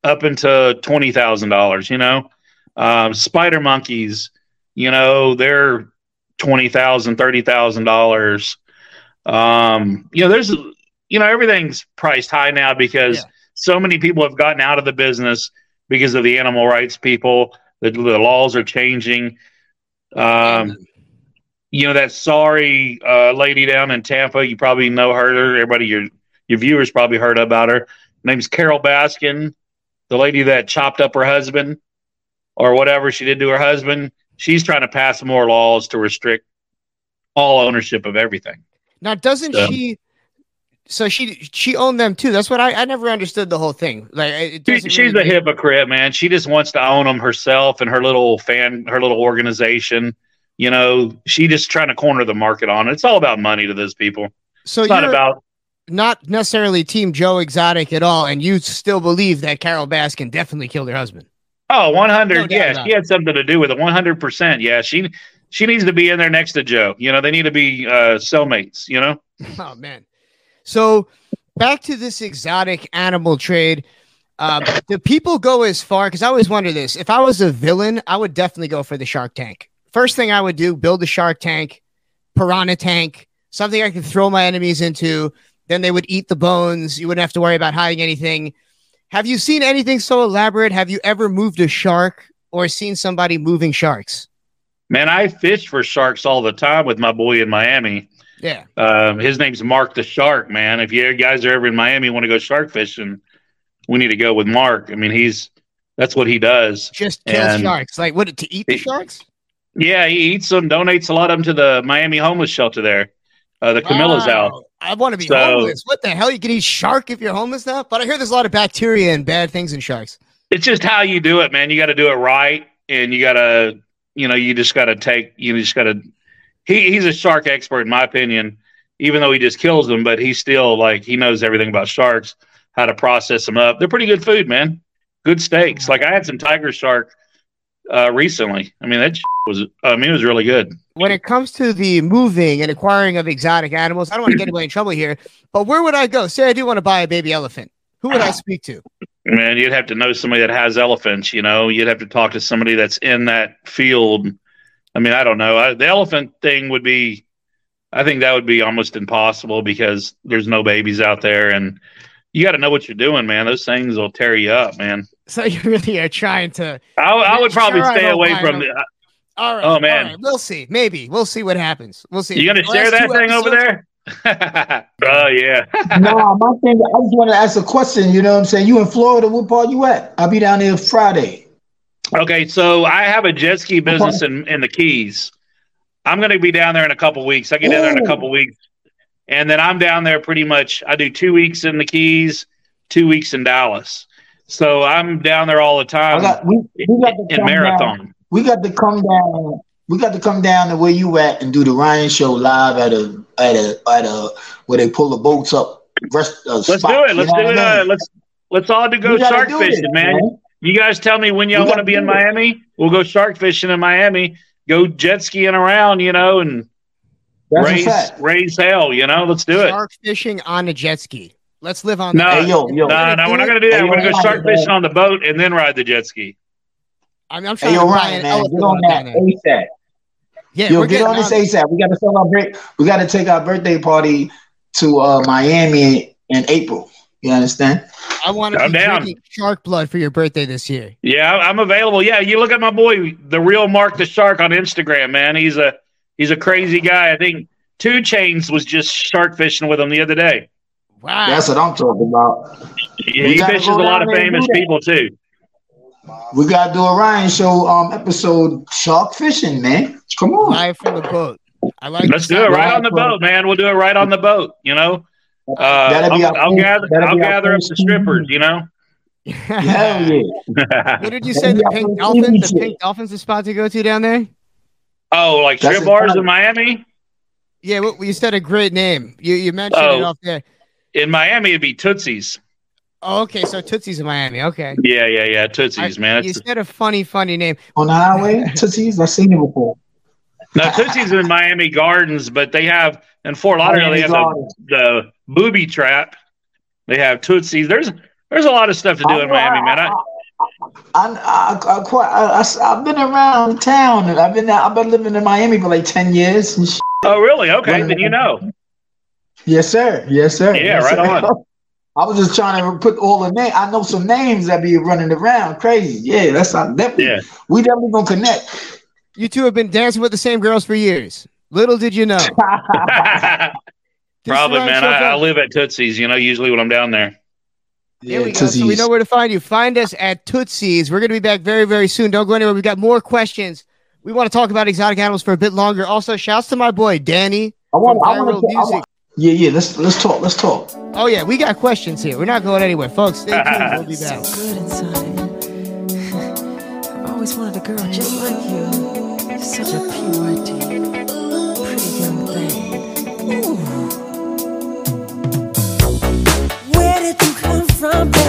up into twenty thousand dollars. You know, um, spider monkeys. You know, they're twenty thousand, thirty thousand dollars. Um, you know, there's you know everything's priced high now because so many people have gotten out of the business because of the animal rights people. The, the laws are changing. Um, you know that sorry uh, lady down in Tampa. You probably know her. Everybody, your your viewers probably heard about her. Her name's Carole Baskin, the lady that chopped up her husband or whatever she did to her husband. She's trying to pass more laws to restrict all ownership of everything. Now, doesn't So- she? So she she owned them too. That's what I I never understood the whole thing. Like She, she's really a hypocrite, man. She just wants to own them herself and her little fan, her little organization. You know, she just trying to corner the market on it. It's all about money to those people. So it's not about not necessarily Team Joe Exotic at all, and you still believe that Carole Baskin definitely killed her husband. Oh, 100. No yeah, she had something to do with it. 100%. Yeah, she she needs to be in there next to Joe. You know, they need to be uh cellmates, you know? Oh man. So back to this exotic animal trade. Um, do people go as far? Because I always wonder this. If I was a villain, I would definitely go for the shark tank. First thing I would do, build a shark tank, piranha tank, something I could throw my enemies into. Then they would eat the bones. You wouldn't have to worry about hiding anything. Have you seen anything so elaborate? Have you ever moved a shark or seen somebody moving sharks? Man, I fish for sharks all the time with my boy in Miami. Yeah. Um, his name's Mark the Shark, man. If you guys are ever in Miami want to go shark fishing, we need to go with Mark. I mean, he's that's what he does. Just kill And- sharks. Like what to eat the sharks? Yeah, he eats them, donates a lot of them to the Miami homeless shelter there. Uh, the Camillus Wow. out. I want to be So- homeless. What the hell? You can eat shark if you're homeless now? But I hear there's a lot of bacteria and bad things in sharks. It's just how you do it, man. You got to do it right, and you got to, you know, you just got to take, you just got to. He he's a shark expert, in my opinion. Even though he just kills them, but he's still like he knows everything about sharks, how to process them up. They're pretty good food, man. Good steaks. Like I had some tiger shark uh, recently. I mean, that was, I mean, it was really good. When it comes to the moving and acquiring of exotic animals, I don't want to get anybody in trouble here, but where would I go? Say I do want to buy a baby elephant. Who would I speak to? Man, you'd have to know somebody that has elephants. You know, you'd have to talk to somebody that's in that field. I mean, I don't know. I, the elephant thing would be, I think that would be almost impossible because there's no babies out there, and you got to know what you're doing, man. Those things will tear you up, man. So you really are trying to. I, I would probably Sure, stay away from them. the. All right. Oh, man. all right, We'll see. Maybe we'll see what happens. We'll see. You gonna The share that two thing over there? oh yeah. no, my thing. I just want to ask a question. You know what I'm saying? You in Florida? What part you at? I'll be down there Friday. Okay, so I have a jet ski business in, in the Keys. I'm going to be down there in a couple weeks. I get down there in a couple weeks, and then I'm down there pretty much. I do two weeks in the Keys, two weeks in Dallas. So I'm down there all the time got, we, we got to in marathon. Down. We got to come down. We got to come down to where you at and do the Ryan show live at a at a at a where they pull the boats up. Rest, uh, Let's spot, do it. Let's do it. Uh, let's let's all do go shark do fishing, this, man. man. You guys tell me when y'all want to be in. Miami. We'll go shark fishing in Miami. Go jet skiing around, you know, and That's a raise fact. raise hell. You know, let's do it. Shark fishing on a jet ski. Let's live on No, that. Hey, yo, yo. no, no, we're not going to do that. Hey, we're going to go shark fishing on the boat and then ride the jet ski. I'm, I'm trying Hey, to yo, buy Ryan, an man, elephant get on down that there. ASAP. Yeah, Yo, we're get on this on. ASAP. We got to celebrate. We got to take our birthday party to uh, Miami in April. You understand? I want to I'm be down. drinking shark blood for your birthday this year. Yeah, I'm available. Yeah, you look at my boy, the real Mark the Shark on Instagram, man. He's a he's a crazy guy. I think 2 Chainz was just shark fishing with him the other day. Wow. That's what I'm talking about. Yeah, he fishes a lot of famous people too. We got to do a Ryan show um episode shark fishing, man. Come on. Live from the boat. I like. Let's do it right on the boat, man. We'll do it right on the boat. You know, uh, That'll be I'll, I'll gather that'll I'll be gather up first the strippers. You know. Hell yeah. What did you say? The pink I'm dolphins. The pink dolphins the spot to go to down there. Oh, like That's strip a bars in Miami. Yeah, what, you said a great name. You you mentioned it Oh. off there. In Miami, it'd be Tootsie's. Oh, okay. So Tootsie's in Miami. Okay. Yeah, yeah, yeah. Tootsie's, I- man. You said a funny, funny name. On the highway, Tootsie's. I've seen it before. no, Tootsie's in Miami Gardens, but they have in Fort Lauderdale they Miami have the, Gardens. the booby trap. They have Tootsie's. There's there's a lot of stuff to do in Miami, man. I, I, I, I, quite, I, I, have been around town. and I've been I've been living in Miami for like ten years. And sh- oh, really? Okay, then you know. yes, sir. Yes, sir. Yeah, Yes, right sir. on. I was just trying to put all the names. I know some names that be running around crazy. Yeah, that's not definitely. Yeah. We definitely gonna connect. You two have been dancing with the same girls for years. Little did you know. Probably, man. I, I live at Tootsie's. You know, usually when I'm down there. There we go. So we know where to find you. Find us at Tootsie's. We're going to be back very, very soon. Don't go anywhere. We've got more questions. We want to talk about exotic animals for a bit longer. Also, shouts to my boy Danny I want. from I want Viral to. Yeah, yeah. Let's let's talk. Let's talk. Oh yeah, we got questions here. We're not going anywhere, folks. Stay tuned. We'll be back. good inside. I've always wanted a girl just like you. Such a purity, from,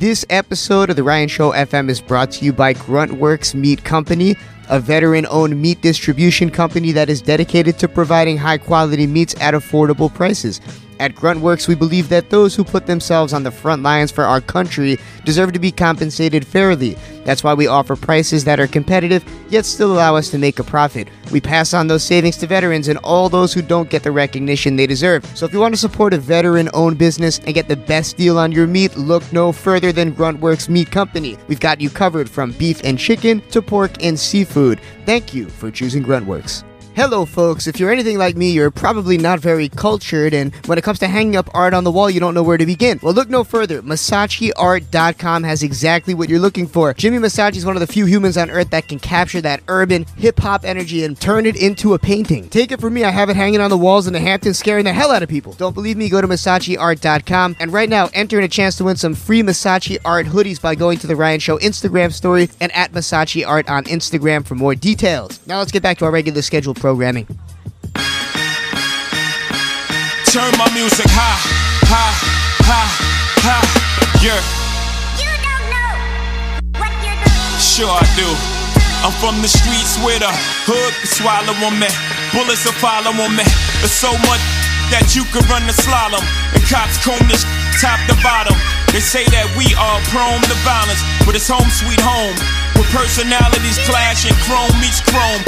This episode of the Ryan Show FM is brought to you by Gruntworks Meat Company, a veteran owned meat distribution company that is dedicated to providing high quality meats at affordable prices. At Gruntworks, we believe that those who put themselves on the front lines for our country deserve to be compensated fairly. That's why we offer prices that are competitive, yet still allow us to make a profit. We pass on those savings to veterans and all those who don't get the recognition they deserve. So if you want to support a veteran owned business and get the best deal on your meat, look no further than Gruntworks Meat Company. We've got you covered from beef and chicken to pork and seafood. Thank you for choosing Gruntworks. Hello, folks. If you're anything like me, you're probably not very cultured, and when it comes to hanging up art on the wall, you don't know where to begin. Well, look no further. MasachiArt.com has exactly what you're looking for. Jimmy Masachi is one of the few humans on earth that can capture that urban hip hop energy and turn it into a painting. Take it from me, I have it hanging on the walls in the Hamptons, scaring the hell out of people. Don't believe me? Go to MasachiArt.com, and right now, enter in a chance to win some free Masachi Art hoodies by going to the Ryan Show Instagram story and at Masachi Art on Instagram for more details. Now let's get back to our regular scheduled programming. Turn my music high, high, high, high. Yeah. Sure I do. I'm from the streets where the hood can swallow on me. Bullets will follow on me. There's so much that you could run the slalom. And cops comb this top to bottom. They say that we are prone to violence, but it's home sweet home. Where personalities clash and chrome meets chrome.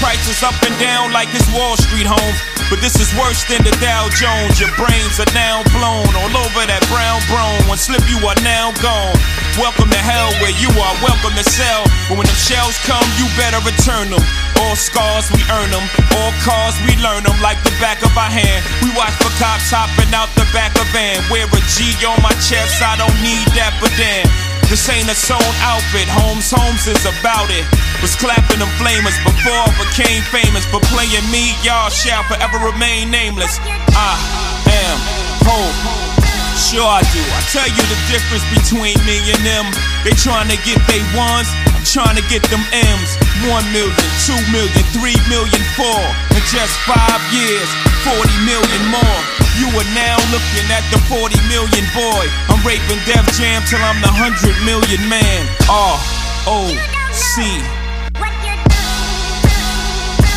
Prices up and down like this Wall Street home. But this is worse than the Dow Jones. Your brains are now blown all over that brown brown. One slip, you are now gone. Welcome to hell where you are welcome to sell. But when them shells come, you better return them. All scars, we earn them. All cars, we learn them like the back of our hand. We watch for cops hopping out the back of van. Wear a G on my chest, I don't need that, but damn. This ain't a sewn outfit, Holmes Holmes is about it. Was clapping them flamers before I became famous. For playing me, y'all shall forever remain nameless. I am home. Sure I do. I tell you the difference between me and them. They trying to get they ones, I'm trying to get them M's. One million, two million, three million, four. In just five years, 40 million more. You are now looking at the 40 million boy. I'm raping Def Jam till I'm the 100 million man. R O C.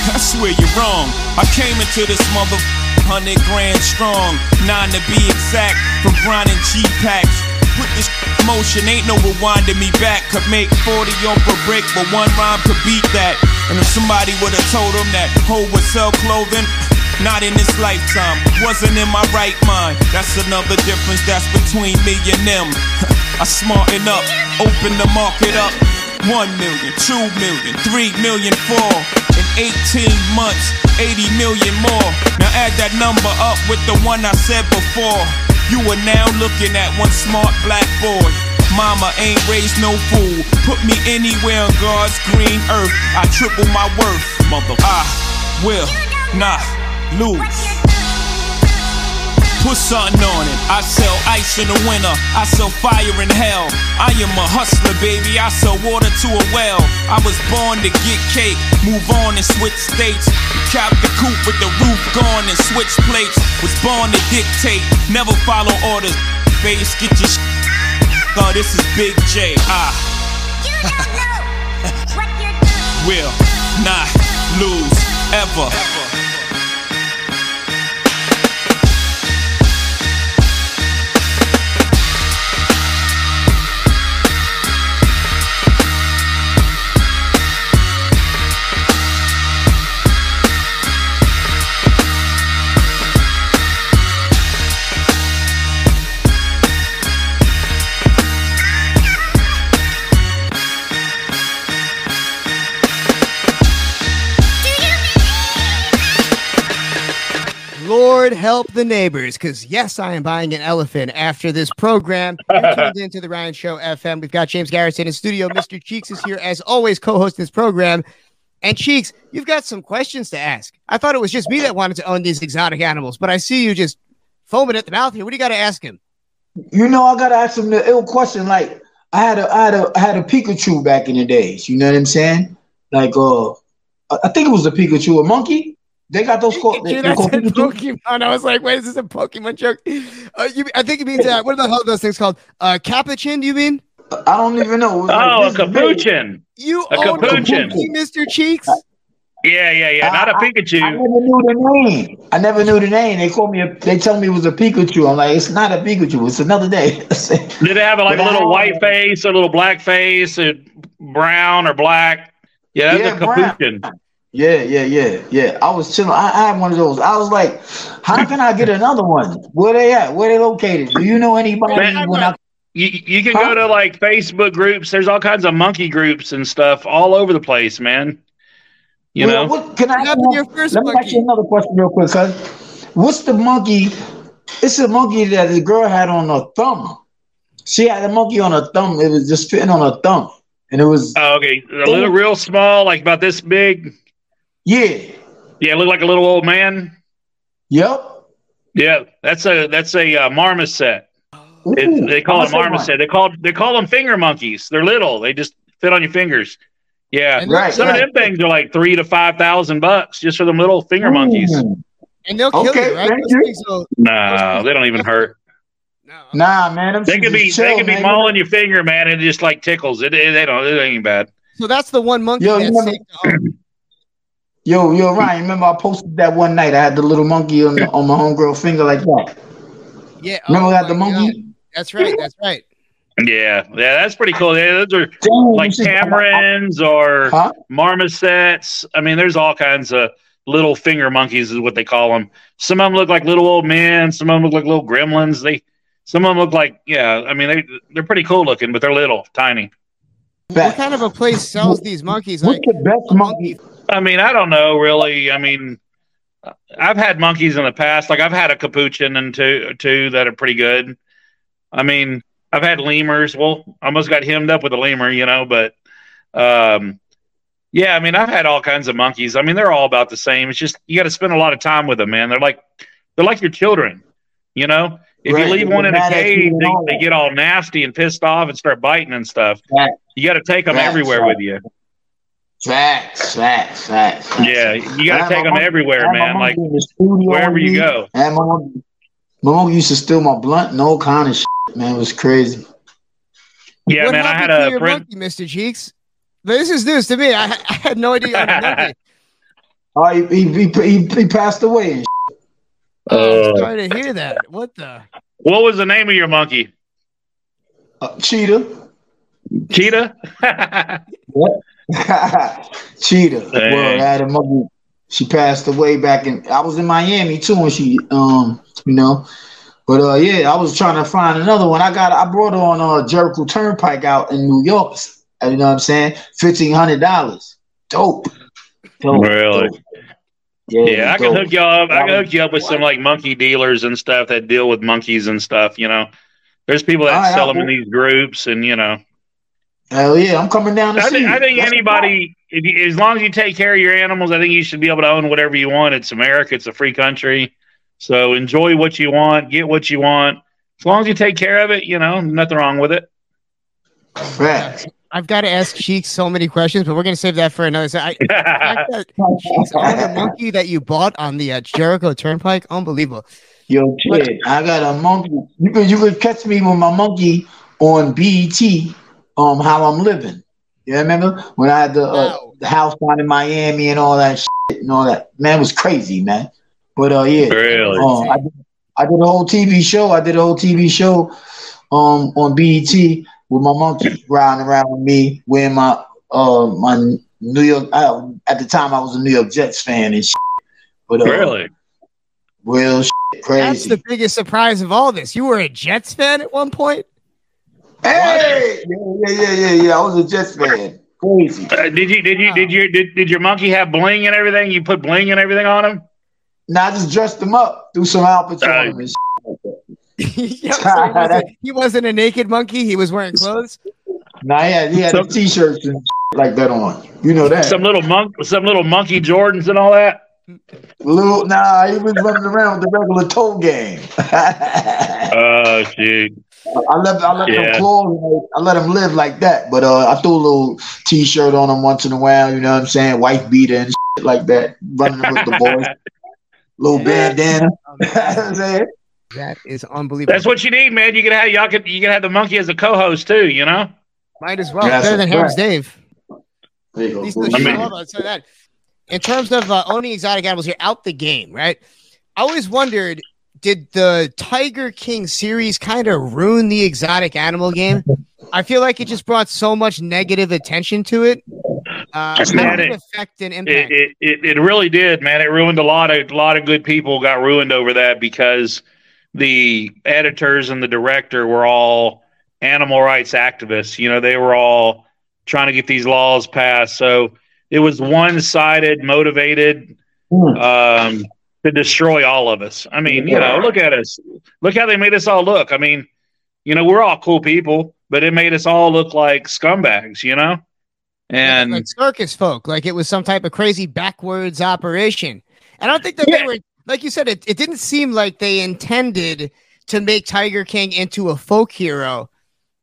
I swear you're wrong. I came into this mother hundred grand strong, nine to be exact, from grinding G packs. Put this motion, ain't no rewinding me back. Could make 40 off a brick, but one rhyme could beat that. And if somebody would've told him that hoe would sell clothing, not in this lifetime, wasn't in my right mind. That's another difference that's between me and them. I smarten up, open the market up. One million, two million, three million, four. In 18 months, 80 million more. Now add that number up with the one I said before. You are now looking at one smart black boy. Mama ain't raised no fool. Put me anywhere on God's green earth. I triple my worth, mother. I will not lose. Put something on it. I sell ice in the winter. I sell fire in hell. I am a hustler, baby. I sell water to a well. I was born to get cake, move on and switch states. Cap the coupe with the roof gone and switch plates. Was born to dictate, never follow orders. Face, get your sh- Oh, this is Big J. Ah. Will not lose ever. Lord help the neighbors, because yes, I am buying an elephant after this program. You're tuned into the Ryan Show FM. We've got James Garretson in studio. Mr. Cheeks is here as always, co-hosting this program. And Cheeks, you've got some questions to ask. I thought it was just me that wanted to own these exotic animals, but I see you just foaming at the mouth here. What do you got to ask him? You know, I gotta ask him the ill question. Like, I had a, I had a, I had a Pikachu back in the days. You know what I'm saying? Like, uh, I I think it was a Pikachu, a monkey. They got those called. They, they I called said Pokemon. I was like, wait, is this a Pokemon joke? Uh, you, I think it means uh, what the hell are those things called? Uh, capuchin? Do you mean? I don't even know. It like Oh, a capuchin. You A own capuchin. monkey, Mr. Cheeks? Yeah, yeah, yeah. Not a I- I Pikachu. I never knew the name. I never knew the name. They called me. A, they tell me it was a Pikachu. I'm like, it's not a Pikachu. It's another day. Did it have like a But I- little white face, a little black face, a brown or black? Yeah, that's Yeah, a brown. Capuchin. Yeah, yeah, yeah, yeah. I was chilling. I, I had one of those. I was like, how can I get another one? Where they at? Where they located? Do you know anybody? Man, when I, You, you can Huh? go to like Facebook groups. There's all kinds of monkey groups and stuff all over the place, man. You Well, know, what can I? have your first let me ask you another question real quick, cuz. What's the monkey? It's a monkey that the girl had on her thumb. She had a monkey on her thumb. It was just fitting on her thumb, and it was oh, okay, a little real small, like about this big. Yeah, Yeah, look like a little old man. yep. Yeah, that's a that's a uh, marmoset. Ooh, It, they call it much they marmoset. They call they call them finger monkeys. They're little. They just fit on your fingers. Yeah, And Right, some right. of them things are like three to five thousand bucks just for them little finger monkeys. Mm. And they'll kill Okay, you, right? thank Those you. things will- No, they don't even hurt. no. Nah, man. them They could be chill, they could be man. mauling your finger, man, and it just like tickles. It, it they don't it ain't bad. So that's the one monkey Yo, you that's remember- safe to own. Yo, yo, Ryan. Remember I posted that one night? I had the little monkey on, on my homegirl finger like that. Yeah. Oh remember oh I had the my monkey? God. That's right. That's right. Yeah, yeah, that's pretty cool. Yeah, those are Damn, like you tamarins or Huh? marmosets. I mean, there's all kinds of little finger monkeys, is what they call them. Some of them look like little old men. Some of them look like little gremlins. They, some of them look like, yeah. I mean, they they're pretty cool looking, but they're little, tiny. What kind of a place sells these monkeys? What's Like the best monkey? I mean, I don't know really. I mean, I've had monkeys in the past. Like I've had a capuchin and two two that are pretty good. I mean, I've had lemurs. Well, I almost got hemmed up with a lemur, you know, but um yeah, I mean, I've had all kinds of monkeys. I mean, they're all about the same. It's just you got to spend a lot of time with them, man. They're like they're like your children, you know. If Right, you leave one in a mad at you cage, they, they get all nasty and pissed off and start biting and stuff. Right. You got to take them everywhere right. with you. Facts, facts, facts. facts. Yeah, you gotta take them monkey- everywhere, I had my man. Like monkey in the studio wherever you me. go. I had my mom, my monkey used to steal my blunt and all kind of shit. Man, it was crazy. Yeah, what man. I had to a your friend. monkey, Mr. Cheeks? This is news to me. I, I had no idea. you had a monkey. Oh, he, he, he, he, he passed away. And shit. Oh, I'm Uh, sorry to hear that. What the? what was the name of your monkey? Uh, cheetah. Cheetah. Cheetah. Well, I had a monkey. She passed away back in. I was in Miami too, and she, um, you know, but uh, yeah, I was trying to find another one. I got, I brought on uh, Jericho Turnpike out in New York. You know what I'm saying? Fifteen hundred dollars. Dope. Dope. Really? dope. Yeah, yeah, I can hook you up. I can hook you up with some like monkey dealers and stuff that deal with monkeys and stuff. You know, there's people that right, sell them in these groups, and you know, Hell yeah, I'm coming down to I see think you. I think That's anybody, if you, as long as you take care of your animals, I think you should be able to own whatever you want. It's America. It's a free country. So enjoy what you want, get what you want. As long as you take care of it, you know, nothing wrong with it. Facts. I've got to ask Cheeks so many questions, but we're gonna save that for another. So I, the fact that Cheeks owned a monkey that you bought on the uh, Jericho Turnpike, unbelievable. Yo, kid, I got a monkey. You could you could catch me with my monkey on BET. Um, how I'm living. You remember when I had the, uh, Wow. the house down in Miami and all that shit and all that? Man, it was crazy, man. But uh, yeah, Really? um, I, did, I did a whole TV show. I did a whole TV show um on BET with my monkey riding around with me, wearing my uh my New York. I, at the time, I was a New York Jets fan and shit. But uh, Really? real shit, That's the biggest surprise of all this. You were a Jets fan at one point. Hey, yeah, yeah, yeah, yeah, yeah. I was a Jets fan. Crazy. Uh, did you did you did you did, did your monkey have bling and everything? You put bling and everything on him? Nah, I just dressed him up, threw some outfits on him and like that. So he, wasn't, he wasn't a naked monkey. He was wearing clothes. Nah, he had, he had the t-shirts and like that on. You know that. Some little monk, some little monkey Jordans and all that. Little, nah, he was running around with the regular toe game. Oh shoot! I let I let Yeah. him claw, I let him live like that. But uh, I threw a little t-shirt on them once in a while. You know what I'm saying? White beater and shit like that. Running with the boys. little bandana. You know what I'm saying? That is unbelievable. That's what you need, man. You can have y'all can you can have the monkey as a co-host too. You know. Might as well. Yeah, Better that's than Harris. Dave. There you go. At the I mean- I'll say that. In terms of uh, owning exotic animals, you're out the game, right? I always wondered, did the Tiger King series kind of ruin the exotic animal game? I feel like it just brought so much negative attention to it. Uh, how Man, it it- affect and impact? it, it, it really did, man. It ruined a lot of a lot of good people got ruined over that because the editors and the director were all animal rights activists. You know, they were all trying to get these laws passed. So it was one sided, motivated um, to destroy all of us. I mean, you know, look at us. Look how they made us all look. I mean, you know, we're all cool people, but it made us all look like scumbags. You know, and like circus folk, like it was some type of crazy backwards operation. And I don't think that they were, like you said, it, it didn't seem like they intended to make Tiger King into a folk hero.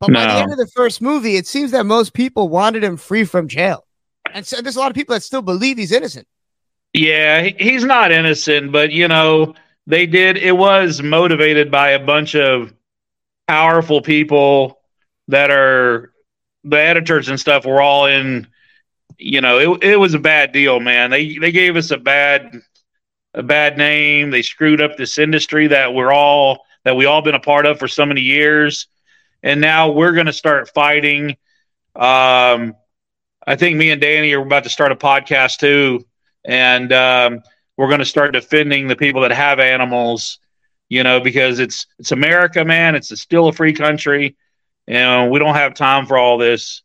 But by the end of the first movie, it seems that most people wanted him free from jail. And so there's a lot of people that still believe he's innocent. Yeah, he's not innocent, but you know, they did it was motivated by a bunch of powerful people that are the editors and stuff were all in you know, it it was a bad deal, man. They they gave us a bad a bad name. They screwed up this industry that we're all that we all been a part of for so many years. And now we're going to start fighting um I think me and Danny are about to start a podcast too and um, we're going to start defending the people that have animals you know because it's it's america man it's a, still a free country and we don't have time for all this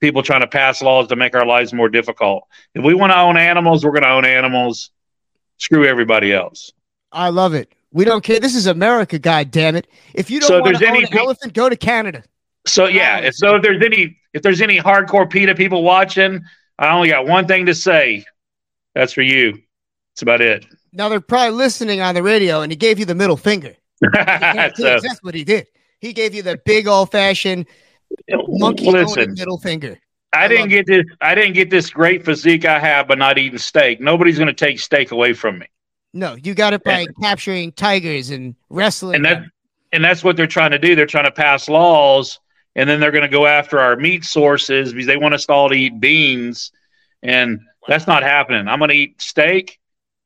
people trying to pass laws to make our lives more difficult if we want to own animals we're going to own animals screw everybody else I love it. We don't care. This is America, God damn it! If you don't So want to own any an elephant, go to Canada. so yeah so if there's any if there's any hardcore PETA people watching i only got one thing to say that's for you that's about it Now they're probably listening on the radio, and he gave you the middle finger. So- that's what he did. He gave you the big old fashioned monkey Listen. middle finger. I didn't get this. I didn't get this great physique I have by not eating steak. Nobody's going to take steak away from me, No, you got it by capturing tigers and wrestling. and that and that's what they're trying to do. They're trying to pass laws, and then they're going to go after our meat sources because they want us all to eat beans, and that's not happening. I'm going to eat steak,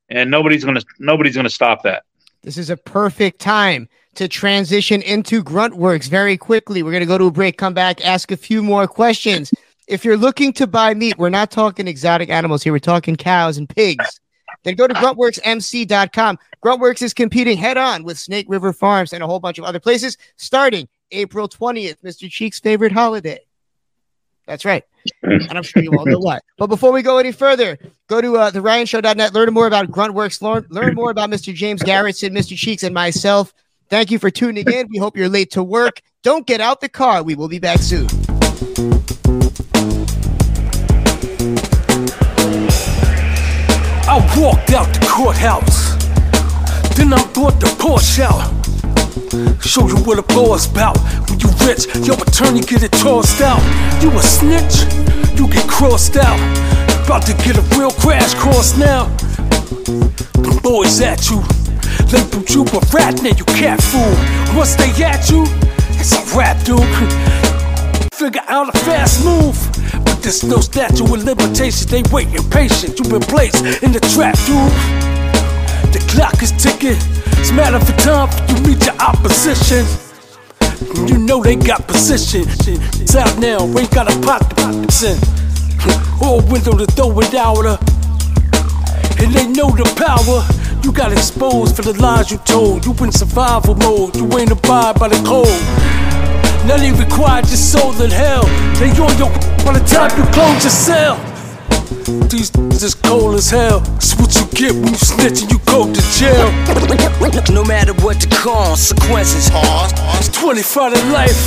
and nobody's going to nobody's going to stop that. This is a perfect time to transition into Gruntworks very quickly. We're going to go to a break, come back, ask a few more questions. If you're looking to buy meat, we're not talking exotic animals here, we're talking cows and pigs. Then go to gruntworksmc.com. Gruntworks is competing head on with Snake River Farms and a whole bunch of other places starting April 20th, Mr. Cheek's favorite holiday. That's right. And I'm sure you all know why. But before we go any further, go to uh, theryanshow.net, learn more about Gruntworks, learn, learn more about Mr. James Garretson, Mr. Cheeks, and myself. Thank you for tuning in. We hope you're late to work. Don't get out the car. We will be back soon. I walked out the courthouse. Then I bought the Porsche out. Show you what a boy's about. When you rich, your attorney get it tossed out. You a snitch, you get crossed out. About to get a real crash course now. The boys at you. Labeled you a rat, now you cat fool. Once they at you, it's a rap, dude. Figure out a fast move. But there's no statute of limitations. They waiting patient. You've been placed in the trap, dude. The clock is ticking. It's a matter of time for you meet your opposition. You know they got position. It's out now. Ain't got a pot to this in. Or a window to throw it out. of. And they know the power. You got exposed for the lies you told. You in survival mode. You ain't abide by the code. Now they required your soul in hell. They on your by the time you close your cell. These is cold as hell. It's what you get when you snitch and you go to jail. No matter what the consequences. Are, it's 25 to life.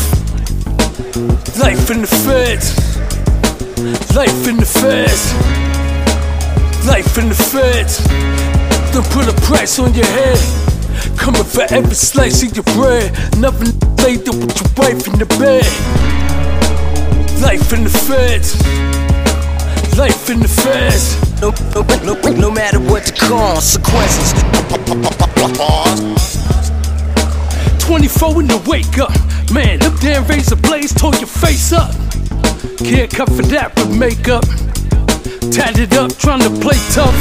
Life in the feds. Life in the feds. Life in the feds. Don't put a price on your head. Coming for every slice of your bread. Never laid up with your wife in the bed. Life in the feds. Life in the feds. No, no, no, no matter what the consequences. 24 in the wake up. Man, them damn razor blades tore your face up. Can't cover that with makeup. Tatted up, trying to play tough.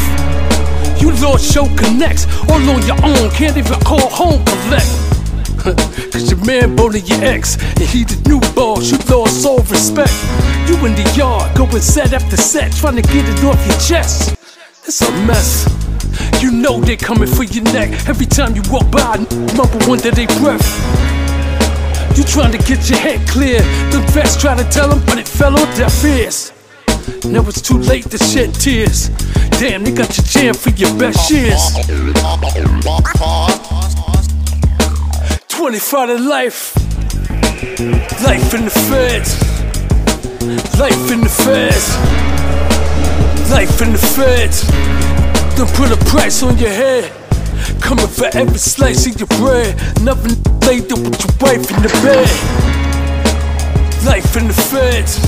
You lost your connects all on your own. Can't even call home collect. Cause your man bullied your ex, and he the new boss. You lost all respect. You in the yard, going set after set, trying to get it off your chest. It's a mess. You know they coming for your neck every time you walk by. Mumble under their breath. You trying to get your head clear. The vets try to tell them, but it fell on deaf ears. Now it's too late to shed tears. Damn, they got your jam for your best years. 25 to life. Life in the feds. Life in the feds. Life in the feds. Don't put a price on your head. Coming for every slice of your bread. Nothing laid up with your wife in the bed. Life in the feds.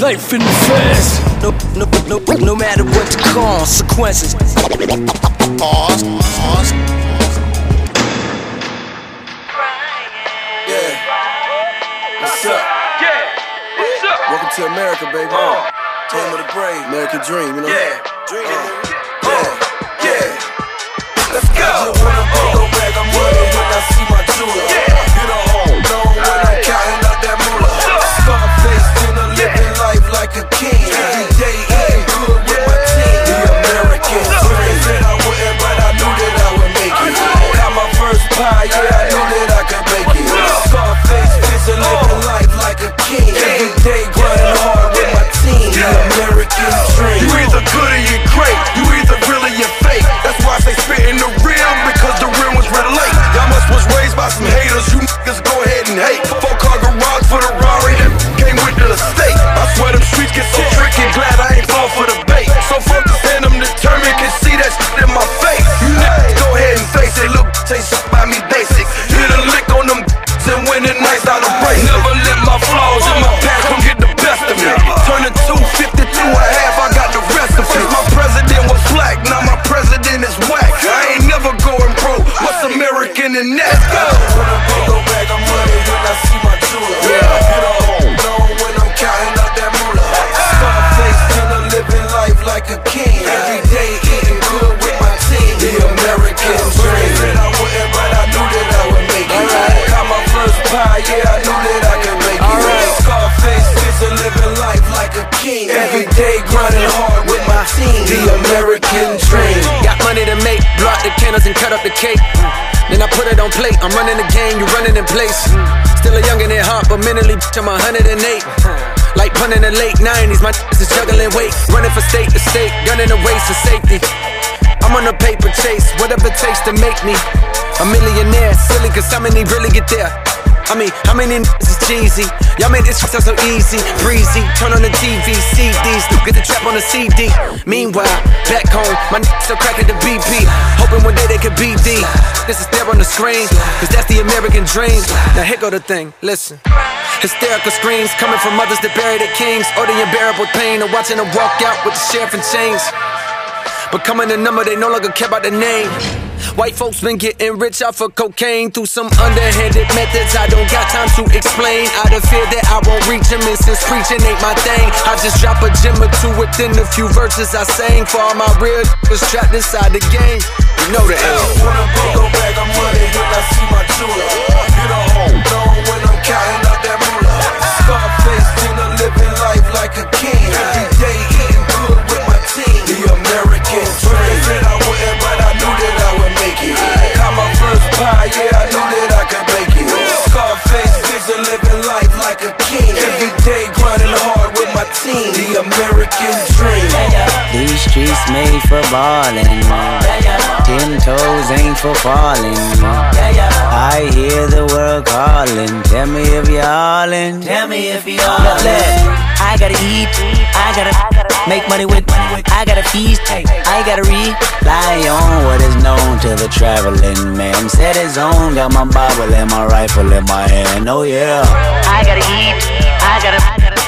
Life in the feds. No, no, no, no matter what the consequences. What's to America, baby. Uh, Home of the brave, American dream, you know? Yeah. Dream. Uh, yeah. Yeah. Let's go. I just wanna go back, I'm when I see my jeweler. Yeah. You know hate. Four car garage for the Rari came with the estate. I swear them streets get so tricky. Glad I ain't fall for the bait. So focused and I'm determined. Can see that shit in my face. You go ahead and face it. Look, say something by me basic. Hit a lick on them and win it nice out of race. Never let my flaws in my past come get the best of me. Turn a 250 to a half, I got the rest of it. My president was black, now my president is whack. I ain't never going pro. What's American in that? Grinding hard with my team. The American dream. Got money to make, block the candles and cut up the cake. Then I put it on plate. I'm running the game, you running in place. Still a youngin' at heart, but mentally, bitch, I'm 108. Like punting the late 90s, my is juggling weight. Running for state to state, gunning the waist for safety. I'm on a paper chase, whatever it takes to make me a millionaire. Silly, cause how many really get there? I mean, how many niggas is cheesy? Y'all made this sound so easy, breezy. Turn on the TV, CDs, get the trap on the CD. Meanwhile, back home, my niggas still cracking the BP. Hoping one day they could beat D. This is there on the screen, cause that's the American dream. Now here go the thing, listen. Hysterical screams coming from mothers that bury their kings, or the unbearable pain of watching them walk out with the sheriff in chains. Becoming a number, they no longer care about the name. White folks been getting rich off of cocaine through some underhanded methods I don't got time to explain. Out of fear that I won't reach them, and since preaching ain't my thing, I just drop a gem or two within the few verses I sang for all my real niggas trapped inside the game. You know the aim. When I go back, I'm running when I see my jeweler. You don't know when I'm counting out that moolah. Scarface, a living life like a king. Every day pie, yeah, I knew that I could make it. Scarface, still a living life like a king. Every day grinding hard with my team. The American dream. These streets made for ballin'. Ten toes ain't for falling. I hear the world calling. Tell me if you're all in. Tell me if you're all in. I gotta eat. I gotta make money with. I gotta feast. I gotta rely on what is known to the traveling man. Set his own. Got my Bible and my rifle in my hand. Oh yeah. I gotta eat. I gotta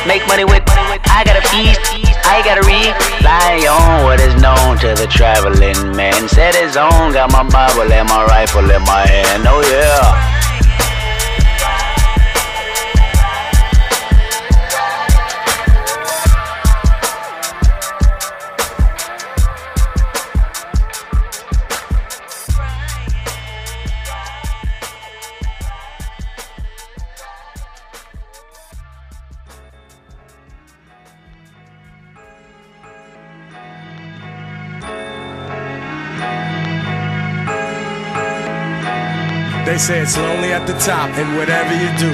make money with. I gotta feast. I gotta rely on what is known to the traveling man. Set his own. Got my Bible and my rifle in my hand. Oh yeah. Say it's lonely at the top, and whatever you do,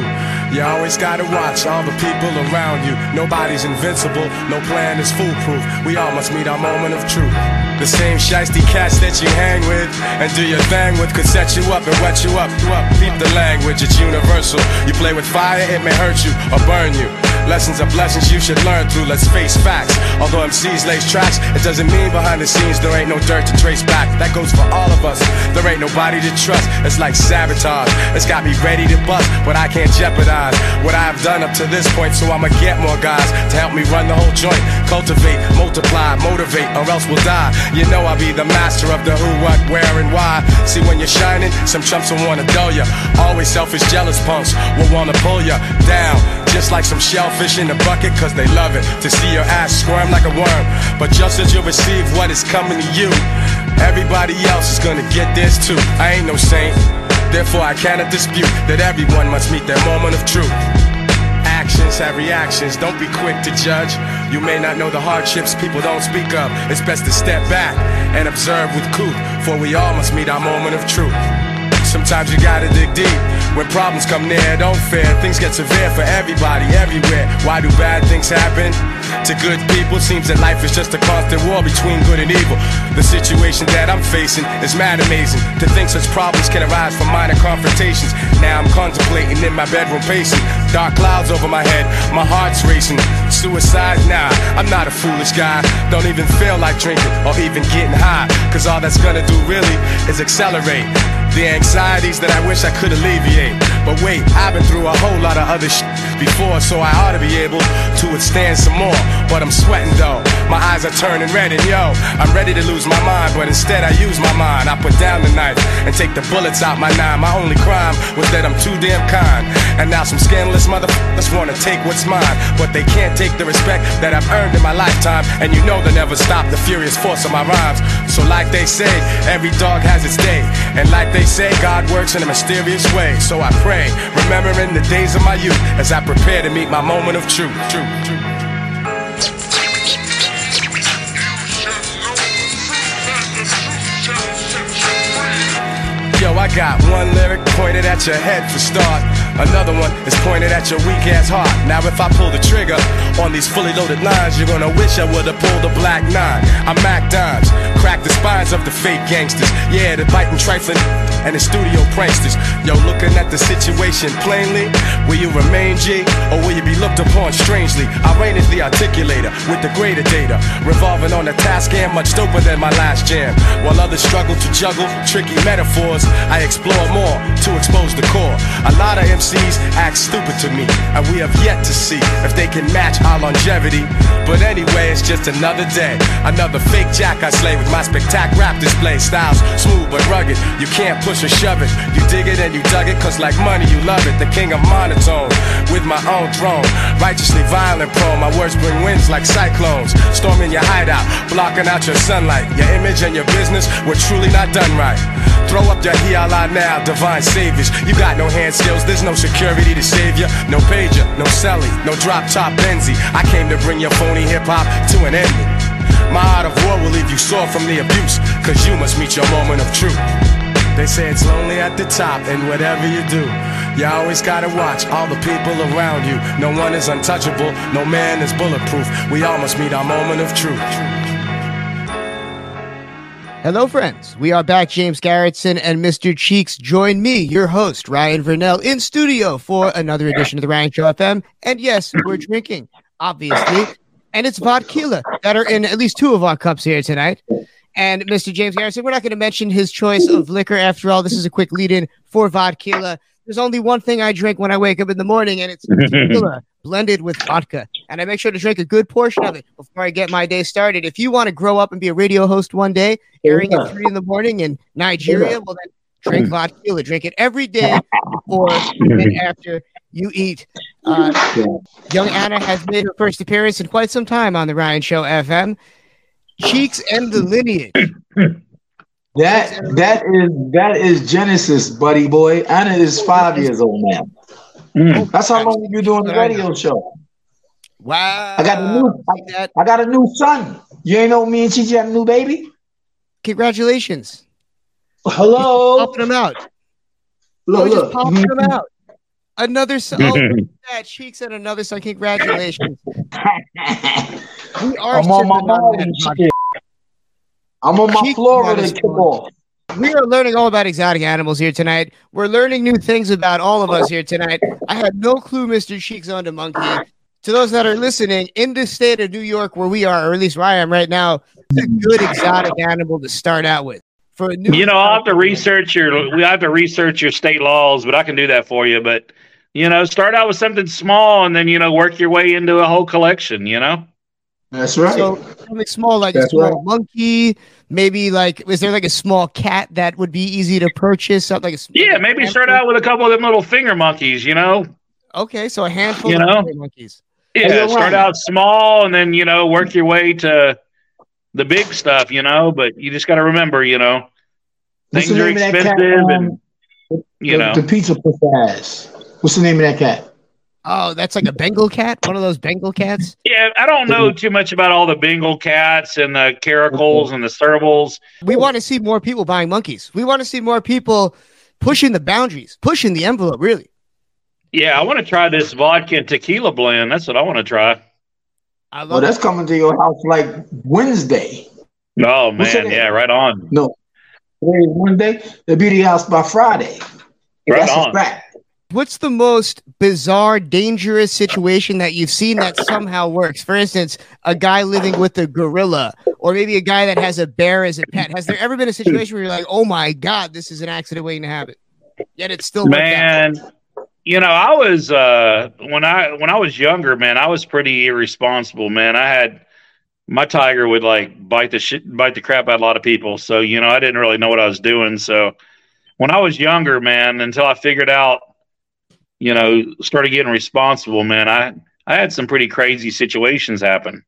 you always gotta watch all the people around you. Nobody's invincible, no plan is foolproof. We all must meet our moment of truth. The same shiesty cats that you hang with and do your thing with could set you up and wet you up. You up. Keep the language, it's universal. You play with fire, it may hurt you or burn you. Lessons are blessings you should learn through. Let's face facts. Although MCs lace tracks, it doesn't mean behind the scenes there ain't no dirt to trace back. That goes for all of us. There ain't nobody to trust. It's like sabotage. It's got me ready to bust, but I can't jeopardize what I've done up to this point. So I'ma get more guys to help me run the whole joint. Cultivate, multiply, motivate, or else we'll die. You know I'll be the master of the who, what, where, and why. See when you're shining, some chumps will wanna dull ya. Always selfish, jealous punks will wanna pull ya down. Just like some shellfish in a bucket, cause they love it to see your ass squirm like a worm. But just as you receive what is coming to you, everybody else is gonna get theirs too. I ain't no saint, therefore I cannot dispute that everyone must meet their moment of truth. Actions have reactions, don't be quick to judge. You may not know the hardships people don't speak of. It's best to step back and observe with couth, for we all must meet our moment of truth. Sometimes you gotta dig deep. When problems come near, don't fear. Things get severe for everybody, everywhere. Why do bad things happen? To good people, seems that life is just a constant war between good and evil. The situation that I'm facing is mad amazing. To think such problems can arise from minor confrontations. Now I'm contemplating in my bedroom pacing. Dark clouds over my head, my heart's racing. Suicide? Nah, I'm not a foolish guy. Don't even feel like drinking or even getting high. Cause all that's gonna do really is accelerate the anxieties that I wish I could alleviate. But wait, I've been through a whole lot of other shit before, so I ought to be able to withstand some more. But I'm sweating though, my eyes are turning red, and yo, I'm ready to lose my mind, but instead I use my mind. I put down the knife and take the bullets out my nine. My only crime was that I'm too damn kind. And now some scandalous motherfuckers wanna take what's mine, but they can't take the respect that I've earned in my lifetime. And you know they'll never stop the furious force of my rhymes. So, like they say, every dog has its day, and like they say, God works in a mysterious way. So I pray, remembering the days of my youth as I prepare to meet my moment of truth. Yo, I got one lyric pointed at your head for start. Another one is pointed at your weak ass heart. Now, if I pull the trigger on these fully loaded lines, you're gonna wish I would've pulled a black nine. I'm Mac Dimes, crack the spines of the fake gangsters. Yeah, the biting trifling and the studio pranksters. Yo, looking at the situation plainly, will you remain G or will you be looked upon strangely? I reign as the articulator with the greater data, revolving on the task and much doper than my last jam. While others struggle to juggle tricky metaphors, I explore more to expose the core. A lot of MCs act stupid to me, and we have yet to see if they can match our longevity. But anyway, it's just another day, another fake jack I slay with my spectac rap display. Styles smooth but rugged, you can't push or shove it. You dig it and you dug it, cause like money, you love it. The king of monotone, with my own throne. Righteously violent prone, my words bring winds like cyclones. Storming your hideout, blocking out your sunlight. Your image and your business were truly not done right. Throw up your hiala now, divine saviors. You got no hand skills, there's no security to save you. No pager, no celly, no drop top Benzie. I came to bring your phony hip hop to an end. My art of war will leave you sore from the abuse, cause you must meet your moment of truth. They say it's lonely at the top, and whatever you do, you always gotta watch all the people around you. No one is untouchable, no man is bulletproof. We all must meet our moment of truth. Hello, friends. We are back. James Garretson and Mr. Cheeks join me, your host, Ryan Verneuille, in studio for another edition of the Ryan Show FM. And yes, we're drinking, obviously. And it's vodka that are in at least two of our cups here tonight. And Mr. James Garretson, we're not going to mention his choice of liquor. After all, this is a quick lead in for vodka. There's only one thing I drink when I wake up in the morning, and it's blended with vodka. And I make sure to drink a good portion of it before I get my day started. If you want to grow up and be a radio host one day, airing at three in the morning in Nigeria, well, then drink vodka. Drink it every day before and after you eat. Uh, young Anna has made her first appearance in quite some time on the Ryan Show FM. Cheeks and the lineage. That that is that is Genesis, buddy boy. Anna is five years old now. That's how long you've been doing the radio show. Wow. I got a new I, I got a new son. You ain't know me and Chichi had a new baby? Congratulations. Hello. Popping them out. Look, Oh, just popping them out. Another son. Oh, look that. Cheeks and another son. Congratulations. we are I'm on my sipping on mom that and vodka. shit. I'm on my Cheeks Florida got us. We are learning all about exotic animals here tonight. We're learning new things about all of us here tonight. I had no clue Mr. Cheeks owned a monkey. To those that are listening, in the state of New York, where we are, or at least where I am right now, it's a good exotic animal to start out with. For a new You know, I'll have to research your. We have to research your state laws, but I can do that for you. But you know, start out with something small, and then you know, work your way into a whole collection. You know. That's right. So something small like That's a small right. monkey, maybe like is there like a small cat that would be easy to purchase? Something like a sm- Yeah, maybe start out with a couple of them little finger monkeys. You know. Okay, so a handful You of know? monkeys. Yeah, start out small, and then you know, work your way to the big stuff. You know, but you just got to remember, you know, What's things the are name cat, expensive, um, and you the, know. the pizza pussy ass. What's the name of that cat? Oh, that's like a Bengal cat, one of those Bengal cats. Yeah, I don't know too much about all the Bengal cats and the caracals and the servals. We want to see more people buying monkeys. We want to see more people pushing the boundaries, pushing the envelope. Really, Yeah, I want to try this vodka and tequila blend. That's what I want to try. I love Well, that's coming to your house like Wednesday. Oh man, yeah, right on. No, today is Wednesday. They'll be to house by Friday. Right That's a on. fact. What's the most bizarre, dangerous situation that you've seen that somehow works? For instance, a guy living with a gorilla, or maybe a guy that has a bear as a pet. Has there ever been a situation where you're like, "Oh my god, this is an accident waiting to happen," yet it's still worked out? You know, I was uh when I when I was younger, man, I was pretty irresponsible, man. I had my tiger would like bite the shit bite the crap out of a lot of people. So, you know, I didn't really know what I was doing. So when I was younger, man, until I figured out, you know, started getting responsible, man, I I had some pretty crazy situations happen.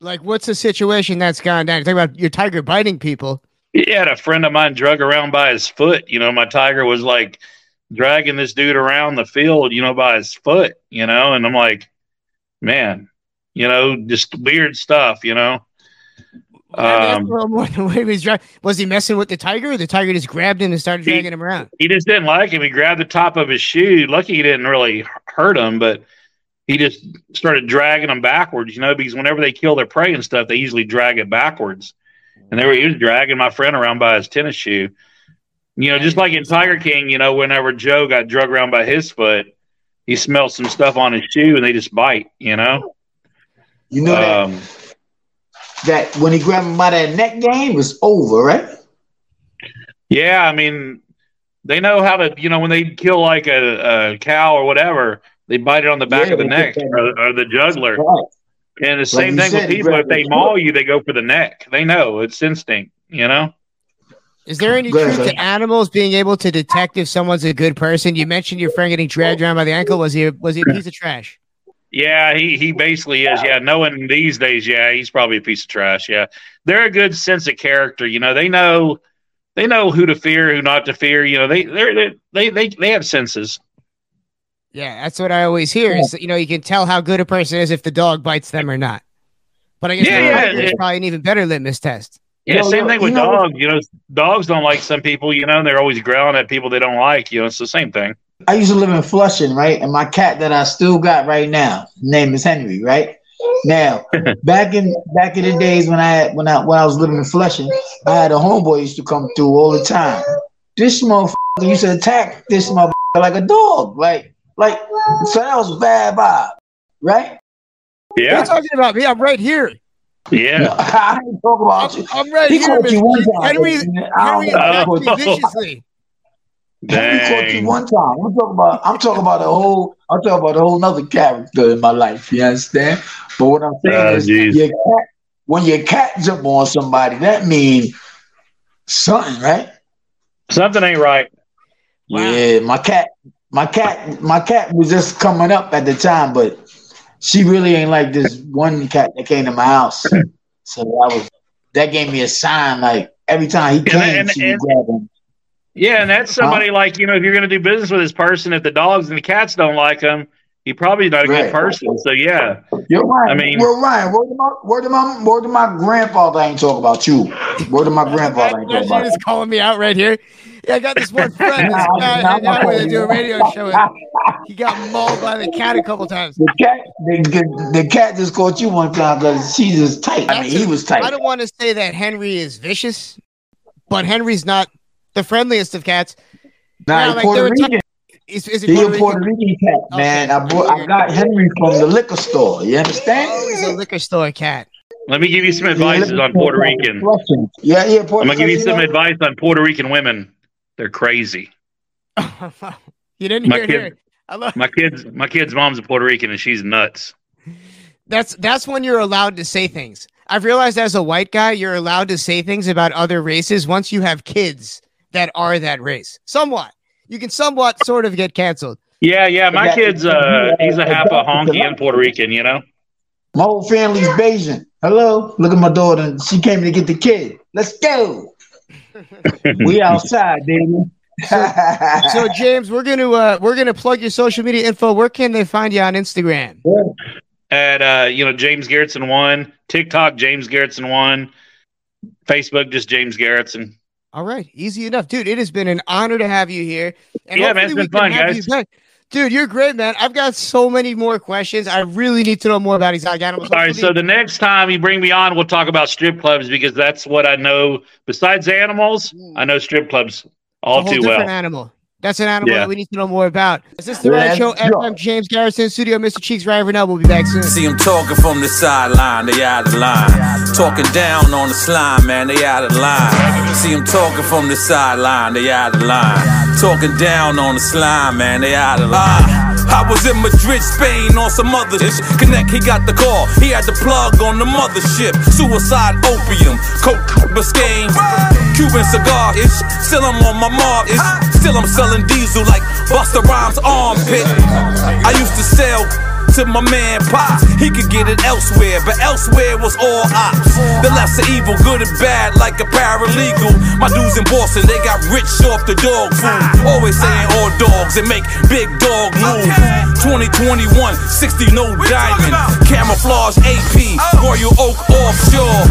Like, what's a situation that's gone down? You talk about your tiger biting people. He had a friend of mine drug around by his foot. You know, my tiger was like dragging this dude around the field, you know, by his foot, you know, and I'm like, man, you know, just weird stuff, you know. Um, a little more the way he was, dra- was he messing with the tiger, or the tiger just grabbed him and started dragging him around? he just didn't like him. He grabbed the top of his shoe. Lucky he didn't really hurt him, but he just started dragging him backwards, you know, because whenever they kill their prey and stuff, they usually drag it backwards. And they were he was dragging my friend around by his tennis shoe. You know, just like in Tiger King, you know, whenever Joe got drug around by his foot, he smelled some stuff on his shoe and they just bite, you know? You know that Um, that when he grabbed him by that neck game was over, right? Yeah, I mean, they know how to, you know, when they kill like a, a cow or whatever, they bite it on the back Yeah, of the neck or, or the juggler. Right. And the same you thing with people. If they maul you, they go for the neck. They know it's instinct, you know? Is there any Go ahead, truth to animals being able to detect if someone's a good person? You mentioned your friend getting dragged around by the ankle. Was he a, was he a piece of trash? Yeah, he, he basically is. Yeah, knowing these days, yeah, he's probably a piece of trash. Yeah. They're a good sense of character. You know, they know they know who to fear, who not to fear. You know, they they're, they're, they they they have senses. Yeah, that's what I always hear. Is that, you know you can tell how good a person is if the dog bites them or not. But I guess Yeah, the yeah, tiger is yeah. probably an even better litmus test. Yeah, You know, same thing you with know- dogs. You know, dogs don't like some people. You know, and they're always growling at people they don't like. You know, it's the same thing. I used to live in Flushing, right? And my cat that I still got right now, name is Henry, right? Now, back in back in the days when I had, when I when I was living in Flushing, I had a homeboy used to come through all the time. This motherfucker used to attack this motherfucker like a dog, like like so that was bad vibe, right? Yeah. You're talking about me. I'm right here. Yeah. I ain't talking about you. I'm right He here, caught you one time, Henry. I Henry don't attacked know. me viciously. Henry caught you one time. I'm talking about. I'm talking about a whole. I'm talking about a whole nother character in my life. You understand? But what I'm saying Oh, is, geez. your cat, when your cat jump on somebody, that means something, right? Something ain't right. Yeah, my cat, my cat, my cat was just coming up at the time, but she really ain't like this one cat that came to my house. So that was that gave me a sign. Like every time he came, and- she would and- grab him. Yeah, and that's somebody like you know, if you're going to do business with this person, if the dogs and the cats don't like him, he probably not a Right. good person. So yeah, You're right. I mean- well, Ryan, word to my word to my word to my grandfather. I ain't talking about you. Word to my grandfather. I ain't That talking about shit is calling me out right here. Yeah, I got this one friend. This Nah, guy, nah, and now we're gonna do a radio show. And he got mauled by the cat a couple times. The cat, the, the cat just caught you one time because she's just tight. I mean, he was tight. I don't want to say that Henry is vicious, but Henry's not the friendliest of cats. Nah, Yeah, he's like, Puerto there were Rican. Is, is it He Puerto a Puerto Rican? Rican cat, man. I bought, I got Henry from the liquor store. You understand? Oh, he's a liquor store cat. let me give you some advice on Puerto Rican. Yeah, yeah. Puerto I'm gonna give you some advice on Puerto Rican women. They're crazy. You didn't My hear it kid- here. I love My kids, my kid's mom's a Puerto Rican, and she's nuts. that's that's when you're allowed to say things. I've realized as a white guy, you're allowed to say things about other races once you have kids that are that race. Somewhat. You can somewhat sort of get canceled. Yeah, yeah. My That- kid's uh, he's a half a that- honky and Puerto Rican. You know. My whole family's Bayesian. Hello, look at my daughter. She came to get the kid. Let's go. we outside, baby. So James, we're gonna uh, we're gonna plug your social media info. Where can they find you on Instagram? At uh, you know James Garretson one, TikTok James Garretson one, Facebook just James Garretson. All right, easy enough, dude. It has been an honor to have you here. Yeah, man, it's hopefully we been fun, guys. Dude, you're great, man. I've got so many more questions. I really need to know more about exotic animals. All right, so the next time you bring me on, we'll talk about strip clubs because that's what I know. Besides animals, I know strip clubs all Hmm. It's a whole too different well. animal. That's an animal Yeah. that we need to know more about. Is this the Yeah, right show? sure. FM James Garretson Studio, Mr. Cheeks, Ryan Verneuille. We'll be back soon. See them talking from the sideline, they out of line. Talking down on the slime, man, they out of line. See them talking from the sideline, they out of line. Talking down on the slime, man, they out of line. I was in Madrid, Spain on some other shit. Connect, he got the call. He had the plug on the mothership. Suicide, opium, coke, Biscayne, Cuban cigar ish. Still I'm on my mark ish. Still I'm selling diesel like Busta Rhymes armpit. I used to sell to my man Pop. He could get it elsewhere, but elsewhere was all ops. The lesser evil, good and bad, like a paralegal. My dudes in Boston, they got rich off the dog food. Always saying all dogs and make big dog moves. 2021, 60 no diamond. Camouflage AP, Royal Oak offshore.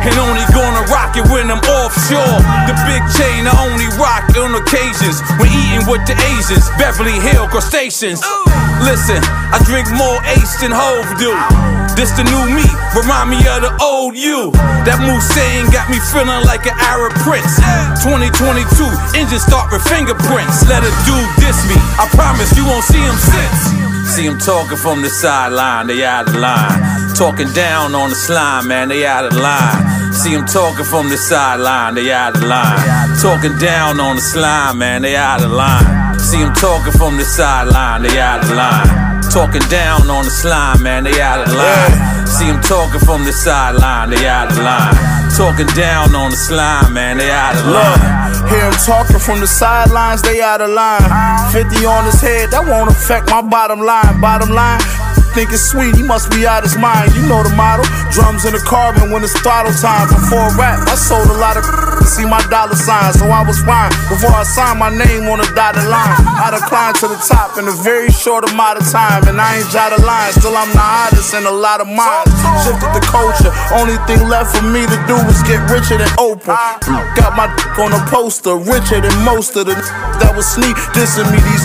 And only gonna rock it when I'm offshore. The big chain I only rock on occasions when eating with the Asians. Beverly Hill crustaceans. Listen, I drink more ace than Hove do. This the new me, remind me of the old you. That Mulsanne got me feeling like an Arab prince. 2022, engine start with fingerprints. Let a dude diss me, I promise you won't see him since. See him talking from the sideline, they out of line. Talking down on the slime, man, they out of line. See him talking from the sideline, they out of line. Talking down on the slime, man, they out of line. See him talking from the sideline, they out of line. Talking down on the slime, man, they out of line. See him talking from the sideline, they out of line. Talking down on the slime, man, they out of line. Hear him talking from the sidelines, they out of line. 50 on his head, that won't affect my bottom line. Bottom line, think it's sweet, he must be out his mind. You know the model. Drums in the carbon when it's throttle time. Before rap, I sold a lot of see my dollar sign, so I was fine. Before I signed my name on a dotted line, I declined to the top in a very short amount of time. And I ain't jotted line, still I'm the hottest in a lot of minds. Shifted the culture, only thing left for me to do was get richer than Oprah. Got my dick on a poster, richer than most of the that was sneak dissing me. These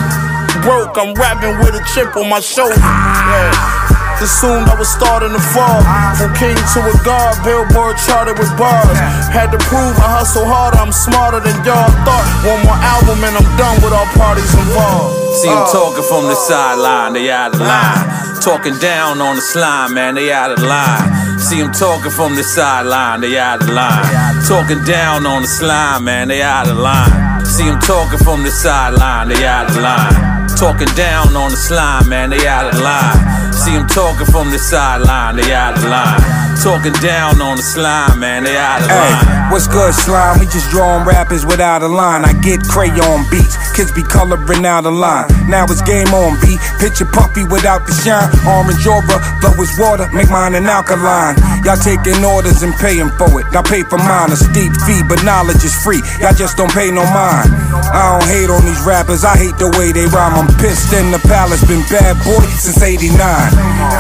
broke, I'm rapping with a chip on my shoulder. Yeah. Assumed I was starting to fall. From king to a god, billboard charted with bars. Had to prove I hustle harder, I'm smarter than y'all thought. One more album and I'm done with all parties involved. See them Uh. talking from the sideline, they out of line. Talking down on the slime, man, they out of line. See them talking from the sideline, they out of line. Talking down on the slime, man, they out of line. See them talking from the sideline, they out of line. Talking down on the slime, man, they out of line. See them talking from the sideline, they out of line. Talking down on the slime, man, they out of line. Hey, what's good, slime? We just drawing rappers without a line. I get crayon beats, kids be coloring out a line. Now it's game on beat. Picture puppy without the shine. Orange aura, flow is water, make mine an alkaline. Y'all taking orders and paying for it. I pay for mine, a steep fee, but knowledge is free. Y'all just don't pay no mind. I don't hate on these rappers, I hate the way they rhyme. I'm pissed in the palace, been bad boy since 89.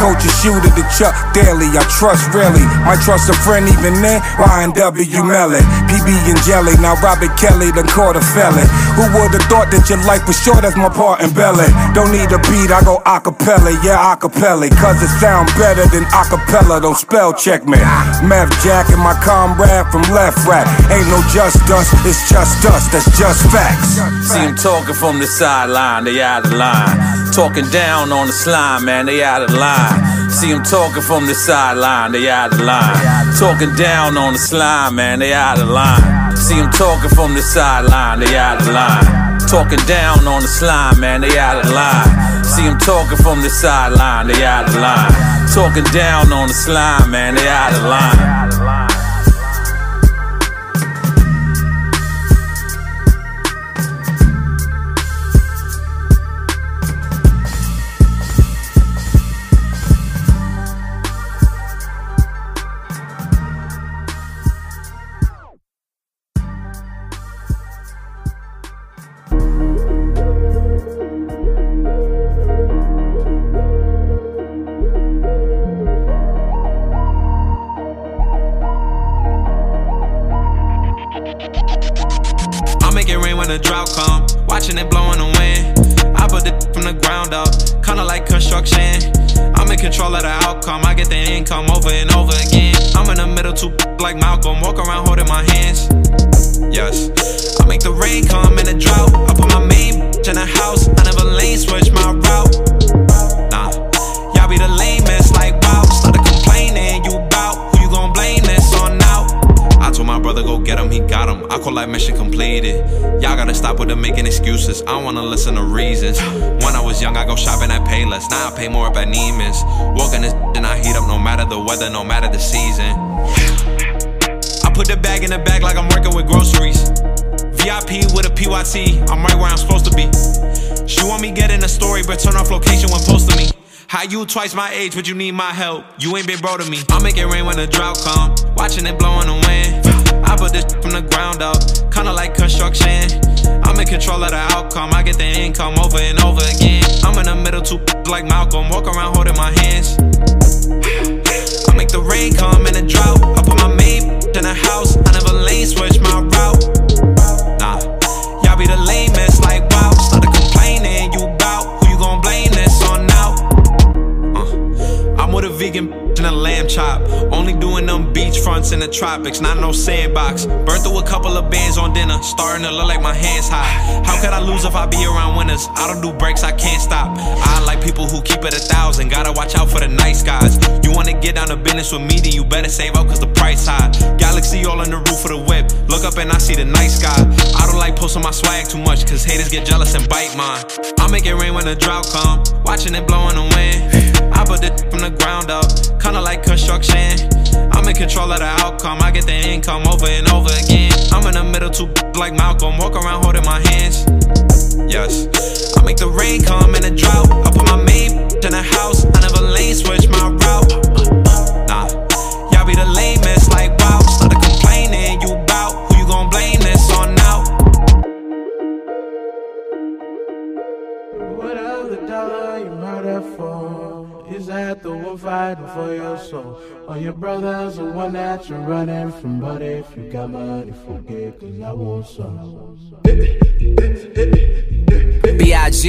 Coach a shooter to Chuck Daly, I trust really. Might trust a friend even then, Ryan W. Mellon. PB and Jelly, now Robert Kelly done caught a felon. Who would've thought that your life was short as my part in belly? Don't need a beat, I go acapella, yeah, acapella. Cause it sound better than acapella, don't spell check me. Meth Jack and my comrade from Lefrak. Ain't no just us, it's just us, that's just facts. See them talking from the sideline, they out of line. Talking down on the slime, man, they out of line. See them talking from the sideline, they out of line. Talking down on the slime, man, they out of line. See them talking from the sideline, they out of line. Talking down on the slime, man, they out of line. See them talking from the sideline, they out of line. Talking down on the slime, man, they out of line. Reasons. When I was young, I go shopping at Payless. Now I pay more up at Neiman's. Walking this and I heat up no matter the weather, no matter the season. I put the bag in the bag like I'm working with groceries. VIP with a PYT, I'm right where I'm supposed to be. She want me getting a story, but turn off location when posting me. How you twice my age, but you need my help? You ain't been bro to me. I make it rain when the drought come, watching it blow in the wind. I put this from the ground up, kinda like construction. I'm in control of the outcome. I get the income over and over again. I'm in the middle too like Malcolm, walk around holding my hands. I make the rain come in a drought. I put my main in the house. I never lane switch my route. Nah, y'all be the lamest like wow. Started complaining, you bout who you gon' blame this on now? Uh, I'm with a vegan and a lamb chop. Only doing them beach fronts in the tropics, not no sandbox. Burnt through a couple of bands on dinner, starting to look like my hands hot. How could I lose if I be around winners? I don't do breaks, I can't stop. I like people who keep it a thousand, gotta watch out for the nice guys. You wanna get down to business with me, then you better save up cause the price high. Galaxy all on the roof of the whip, look up and I see the nice guy. I don't like posting my swag too much cause haters get jealous and bite mine. I make it rain when the drought come, watching it blow in the wind. I put it from the ground up, kinda like construction. I'm in control of the outcome. I get the income over and over again. I'm in the middle too like Malcolm, walk around holding my hands. Yes, I make the rain come in the drought. I put my main in the house. I never lane switch my route. Nah, y'all be the lamest the one fighting for your soul? Or your brother's the one that you're running from? But if you got money, forget, cause I want some. B.I.G.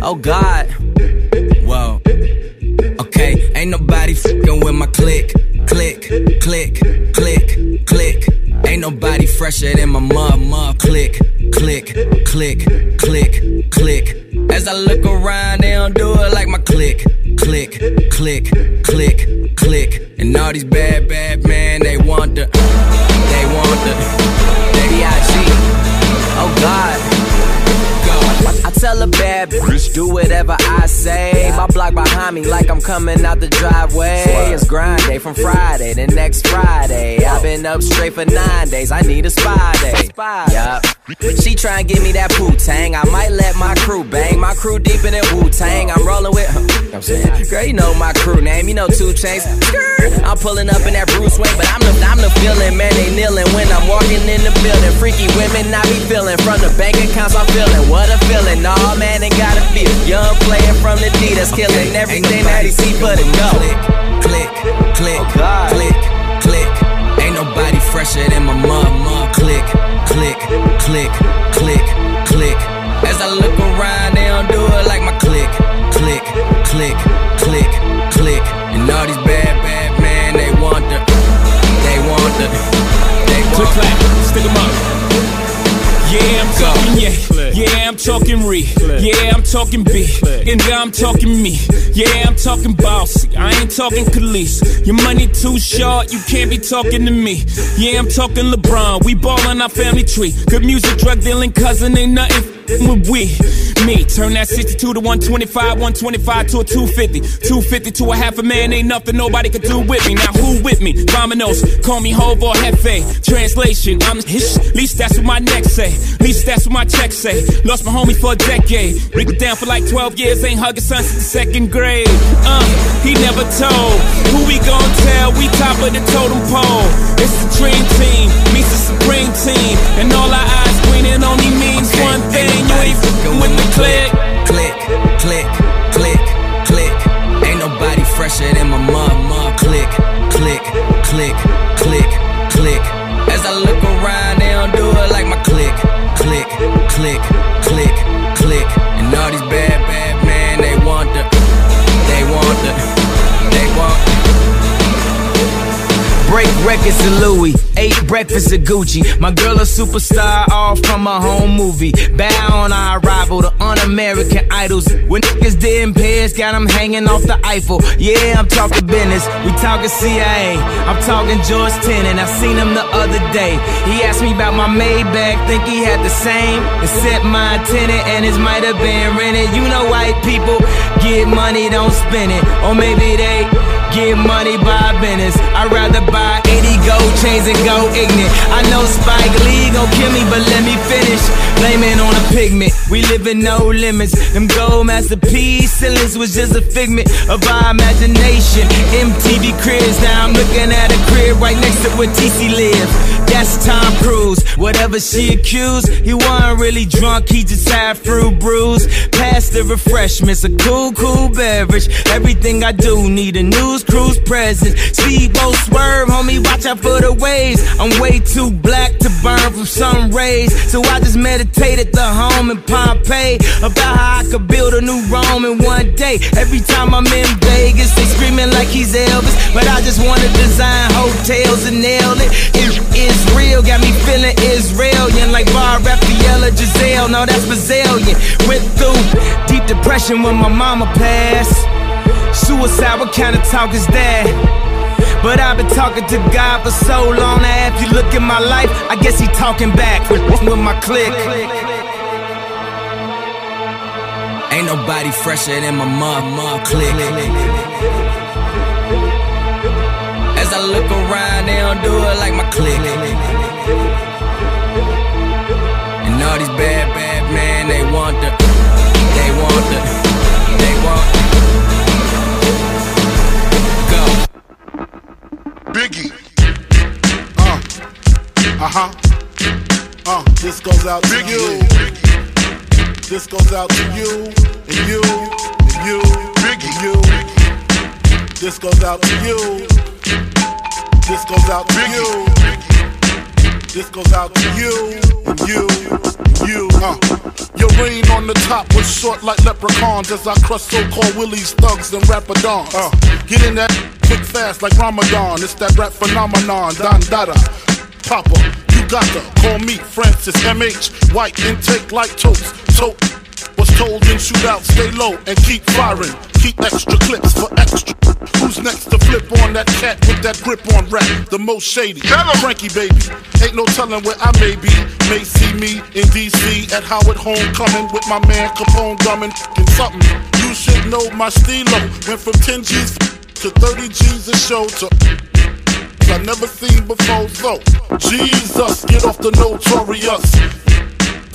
Oh God. Whoa. Okay, ain't nobody fucking with my click, click, click, click, click. Ain't nobody fresher than my mud, mud. Click, click, click, click, click. As I look around, they don't do it like my click, click, click, click, click. And all these bad, bad men, they want the, they want the, they IG. Oh God. I tell a bad bitch, do whatever I say. My block behind me, like I'm coming out the driveway. It's grind day from Friday to next Friday. I've been up straight for nine days. I need a spy day. Yup. She try and give me that poo tang. I might let my crew bang. My crew deep in that Wu Tang. I'm rolling with. I'm saying, girl, you know my crew name. You know two chains. I'm pulling up in that Bruce Wayne, but I'm the I'm the feeling, man. They kneeling when I'm walking in the building. Freaky women I be feeling from the bank accounts. I'm feeling what a feeling. Nah, man, ain't gotta feel. Young player from the D that's killing everything that he see for the go. Click, click, click, oh, click, click. Ain't nobody fresher than my mud, mud. Click, click, click, click, click. As I look around, they don't do it like my click, click, click, click, click. And all these bad, bad men, they want the, they want the, they want the. Click clap, stick 'em up. Yeah, I'm talking yeah. Yeah, I'm talking re. Yeah, I'm talking B. And I'm talking me. Yeah, I'm talking bossy. I ain't talking Khalees. Your money too short, you can't be talking to me. Yeah, I'm talking LeBron. We ballin' our family tree. Good music, drug dealing cousin, ain't nothing we. Me, turn that 62 to 125, 125 to a 250. 250 to a half a man, ain't nothing nobody could do with me. Now who with me? Vamanos, call me Hov or Hefe. Translation, I'm hish, least that's what my neck say. Least that's what my check say. Lost my homie for a decade. Rick down for like 12 years, ain't hugging son since the second grade. Uh, he never told. Who we gon' tell? We top of the totem pole. It's the dream team, meets the supreme team. And all our eyes greening only means one thing. You ain't fucking with the click. Click, click, click, click. Ain't nobody fresher than my mud. Click, click, click, click, click. As I look around, they don't do it like my click, click, click, click, click. And all these bad, bad men, they want the, they want the, they want. Break records to Louis, ate breakfast at Gucci. My girl a superstar, all from a home movie. Bow on our arrival to un-American idols. When niggas didn't pay us, got them hanging off the Eiffel. Yeah, I'm talking business, we talking CIA. I'm talking George Tenet, I seen him the other day. He asked me about my Maybach, think he had the same. Except my tenant and his might have been rented. You know white people get money, don't spend it. Or maybe they get money by business. I'd rather buy 80 gold chains and go ignorant. I know Spike Lee gon' kill me, but let me finish. Blame it on a pigment. We live in no limits. Them gold masterpiece ceilings was just a figment of our imagination. MTV cribs, now I'm looking at a crib right next to where TC lives. That's Tom Cruise. Whatever she accused, he wasn't really drunk, he just had fruit brews. Pass the refreshments, a cool, cool beverage. Everything I do need a news cruise presence. Speedboat swerve, homie, watch out for the waves. I'm way too black to burn from sun rays. So I just meditate at the home in Pompeii about how I could build a new Rome in one day. Every time I'm in Vegas, they screaming like he's Elvis. But I just wanna design hotels and nail it. It is real, got me feeling Israelian like Bar Refaeli Gisele. No, that's Brazilian. Went through deep depression when my mama passed. Suicide, what kind of talk is that? But I've been talking to God for so long now. If you look at my life, I guess he talking back with, with my click. Ain't nobody fresher than my mud, mud. Click. As I look around, they don't do it like my click. Uh huh. Uh. This goes out to you. This goes out to you and you and you Biggie. and you. This goes out to you. This goes out to you. This goes out to you and you and you. Uh. Your reign on the top was short like leprechauns as I crush so-called willies, thugs, and rapadons. Uh. Get in that quick fast like Ramadan. It's that rap phenomenon, Don Dada. Papa, you got to call me Francis MH. White intake like toast. Tote was told in shootout, stay low and keep firing. Keep extra clips for extra. Who's next to flip on that cat with that grip on rap? The most shady. Frankie baby. Ain't no telling where I may be. May see me in DC at Howard Homecoming with my man Capone drumming and something. You should know my stilo. Went from 10 G's to 30 G's a show to I never seen before. So, Jesus, get off the notorious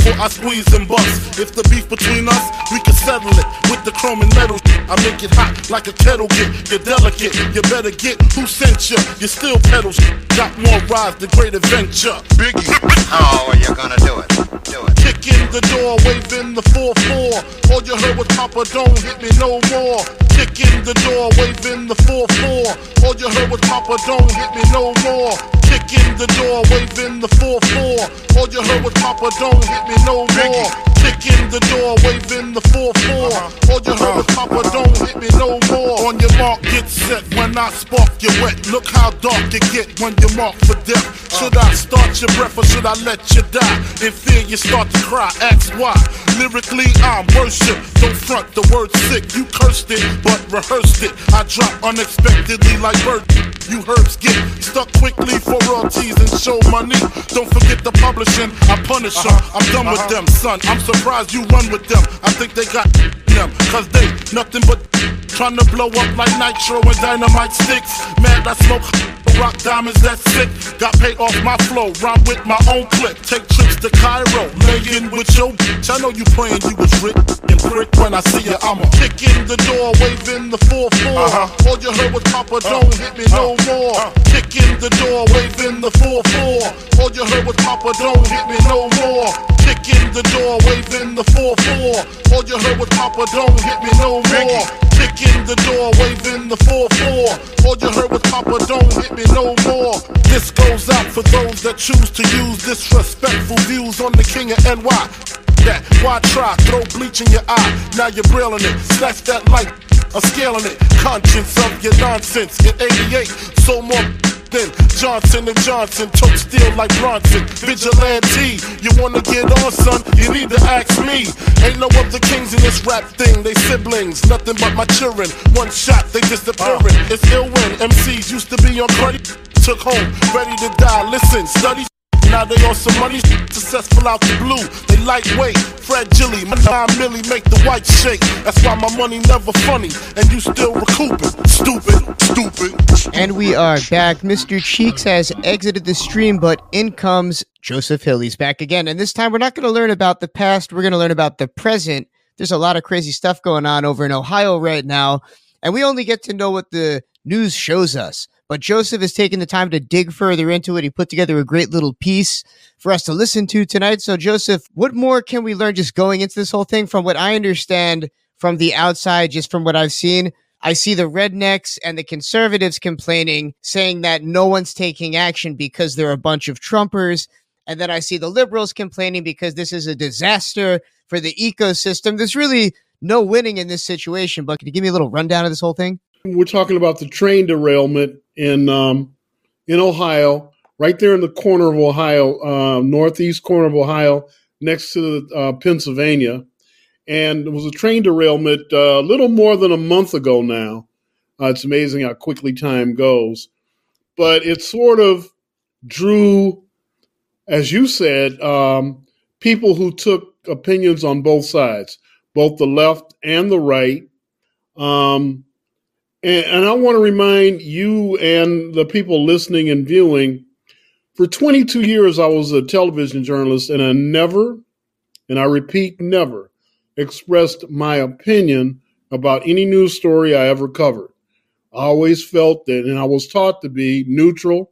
before I squeeze and bust. If the beef between us, we can settle it with the chrome and metal. I make it hot like a kettle get. You're delicate, you better get who sent you. You still pedal got more rides the great adventure. Biggie, how are you gonna do it? Do it. Kick in the door, waving the 4-4. All you heard was Papa, don't hit me no more. Kick in the door, waving the 4-4. All you heard was Papa, don't hit me no more. Kick in the door, waving the 4-4. All you heard was Papa, don't hit me no more. Kick in the door, waving the 4-4. All you heard was Papa, don't hit me no more. Uh-huh. On your mark, get set. When I spark, you wet. Look how dark it get when you're marked for death. Uh-huh. Should I start your breath or should I let you die? In fear, you start to cry. Ask why. Lyrically, I'm worship. Don't front the word sick. You cursed it, but rehearsed it. I drop unexpectedly like bird. You herbs get stuck quickly for royalties and show money. Don't forget the publishing. I punish them. Uh-huh. I'm done with them, son. I'm surprised you run with them. I think they got them, cause they nothing but trying to blow up like nitro and dynamite sticks. Man, I smoke rock diamonds, that's sick. Got paid off my flow, rhyme with my own clip. Take trips to Cairo, laying with your bitch. I know you praying you was rich and prick. When I see you, I'ma kick in the door, waving the 4-4. Uh-huh. All you heard was Papa, don't hit me no more. Kick in the door, waving the 4-4. All you heard was Papa, don't hit me no more. Kick in the door, waving the 4-4. All you heard was Papa, don't hit me no more. Kick in the door, waving the 4-4. All you heard was Papa, don't hit me no more. This goes out for those that choose to use disrespectful views on the king of NY. That, why try? Throw bleach in your eye. Now you're brilling it. Snatch that light. I'm scaling it. Conscience of your nonsense. In 88, so more than Johnson and Johnson. Took steel like Bronson. Vigilante, you wanna get on, son? You need to ask me. Ain't no other kings in this rap thing. They siblings, nothing but my children. One shot, they disappearing. It's ill when MCs used to be on credit. Took home, ready to die. Listen, study. Now they on some money, successful out the blue. They lightweight, fragile. My nine milli make the white shake. That's why my money never funny, and you still recouping. Stupid, stupid. And we are back. Mr. Cheeks has exited the stream, but in comes Joseph Hill. He's back again. And this time we're not going to learn about the past. We're going to learn about the present. There's a lot of crazy stuff going on over in Ohio right now. And we only get to know what the news shows us. But Joseph has taken the time to dig further into it. He put together a great little piece for us to listen to tonight. So, Joseph, what more can we learn just going into this whole thing? From what I understand from the outside, just from what I've seen, I see the rednecks and the conservatives complaining, saying that no one's taking action because they're a bunch of Trumpers. And then I see the liberals complaining because this is a disaster for the ecosystem. There's really no winning in this situation. But can you give me a little rundown of this whole thing? We're talking about the train derailment in um, in Ohio, right there in the corner of Ohio, uh, northeast corner of Ohio, next to uh, Pennsylvania. And it was a train derailment uh, a little more than a month ago now. Uh, it's amazing how quickly time goes. But it sort of drew, as you said, um, people who took opinions on both sides, both the left and the right. Um, and, and I want to remind you and the people listening and viewing for 22 years, I was a television journalist, and I never, and I repeat, never expressed my opinion about any news story I ever covered. I always felt that, and I was taught to be neutral,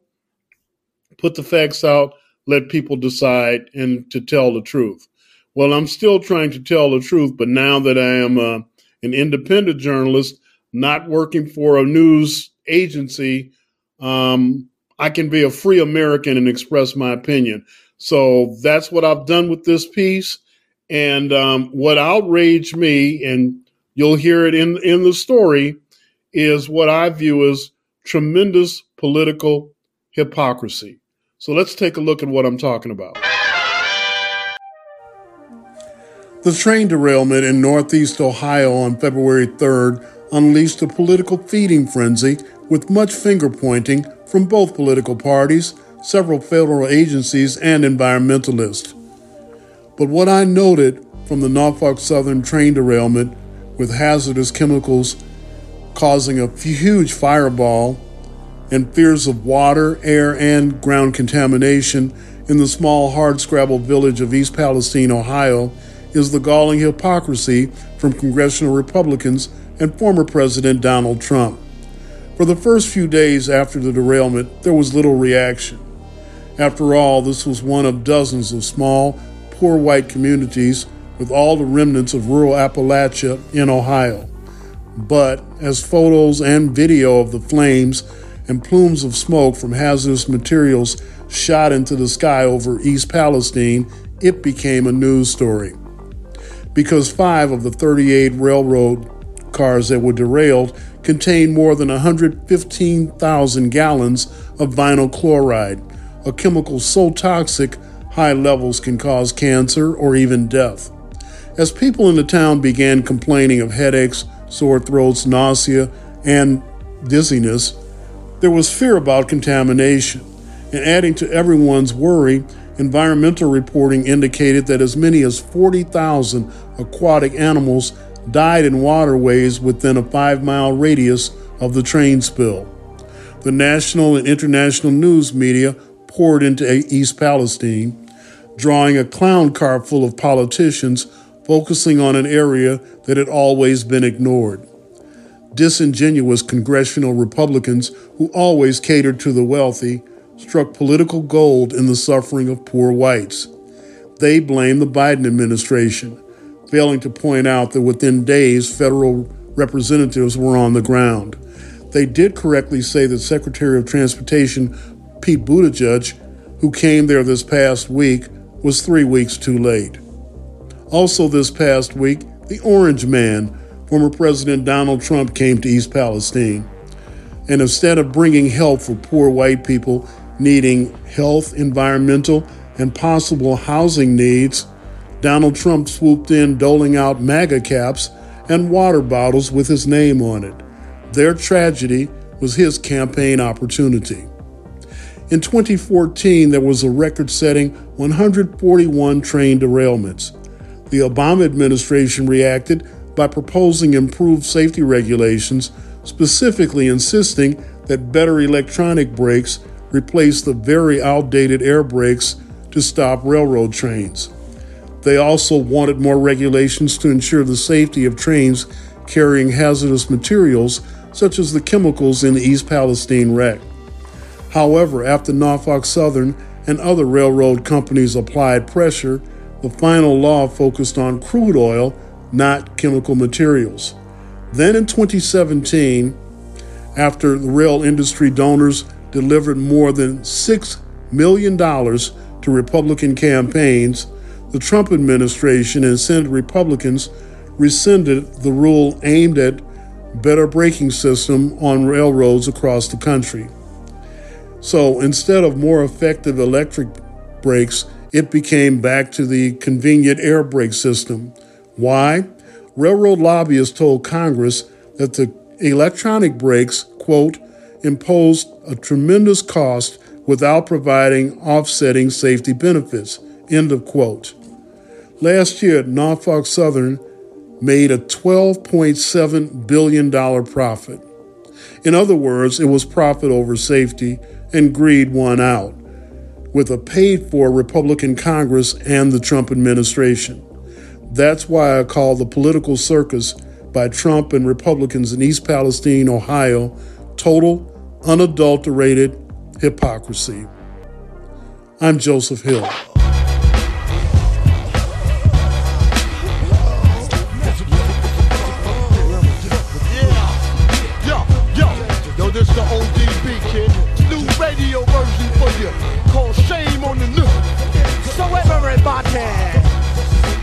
put the facts out, let people decide, and to tell the truth. Well, I'm still trying to tell the truth, but now that I am uh, an independent journalist, not working for a news agency, um, I can be a free American and express my opinion. So that's what I've done with this piece. And um, what outraged me, and you'll hear it in in the story, is what I view as tremendous political hypocrisy. So let's take a look at what I'm talking about. The train derailment in northeast Ohio on February 3rd unleashed a political feeding frenzy with much finger pointing from both political parties, several federal agencies, and environmentalists. But what I noted from the Norfolk Southern train derailment with hazardous chemicals causing a huge fireball and fears of water, air, and ground contamination in the small hardscrabble village of East Palestine, Ohio, is the galling hypocrisy from congressional Republicans and former President Donald Trump. For the first few days after the derailment, there was little reaction. After all, this was one of dozens of small, poor white communities with all the remnants of rural Appalachia in Ohio. But as photos and video of the flames and plumes of smoke from hazardous materials shot into the sky over East Palestine, it became a news story because five of the 38 railroad cars that were derailed contained more than 115,000 gallons of vinyl chloride, a chemical so toxic high levels can cause cancer or even death. As people in the town began complaining of headaches, sore throats, nausea, and dizziness, there was fear about contamination. And adding to everyone's worry, Environmental reporting indicated that as many as 40,000 aquatic animals died in waterways within a five mile radius of the train spill. The national and international news media poured into East Palestine, drawing a clown car full of politicians focusing on an area that had always been ignored. Disingenuous congressional Republicans who always catered to the wealthy struck political gold in the suffering of poor whites. They blame the Biden administration, failing to point out that within days, federal representatives were on the ground. They did correctly say that Secretary of Transportation Pete Buttigieg, who came there this past week, was three weeks too late. Also, this past week, the Orange Man, former President Donald Trump, came to East Palestine. And instead of bringing help for poor white people, needing health, environmental, and possible housing needs, Donald Trump swooped in doling out MAGA caps and water bottles with his name on it. Their tragedy was his campaign opportunity. In 2014, there was a record setting 141 train derailments. The Obama administration reacted by proposing improved safety regulations, specifically insisting that better electronic brakes replace the very outdated air brakes to stop railroad trains. They also wanted more regulations to ensure the safety of trains carrying hazardous materials, such as the chemicals in the East Palestine wreck. However, after Norfolk Southern and other railroad companies applied pressure, the final law focused on crude oil, not chemical materials. Then in 2017, after the rail industry donors delivered more than $6 million to Republican campaigns, the Trump administration and Senate Republicans rescinded the rule aimed at better braking system on railroads across the country. So instead of more effective electric brakes, it became back to the convenient air brake system. Why? Railroad lobbyists told Congress that the electronic brakes, quote, imposed a tremendous cost without providing offsetting safety benefits. End of quote. Last year, Norfolk Southern made a $12.7 billion profit. In other words, it was profit over safety, and greed won out, with a paid for Republican Congress and the Trump administration. That's why I call the political circus by Trump and Republicans in East Palestine, Ohio, total unadulterated hypocrisy. I'm Joseph Hill.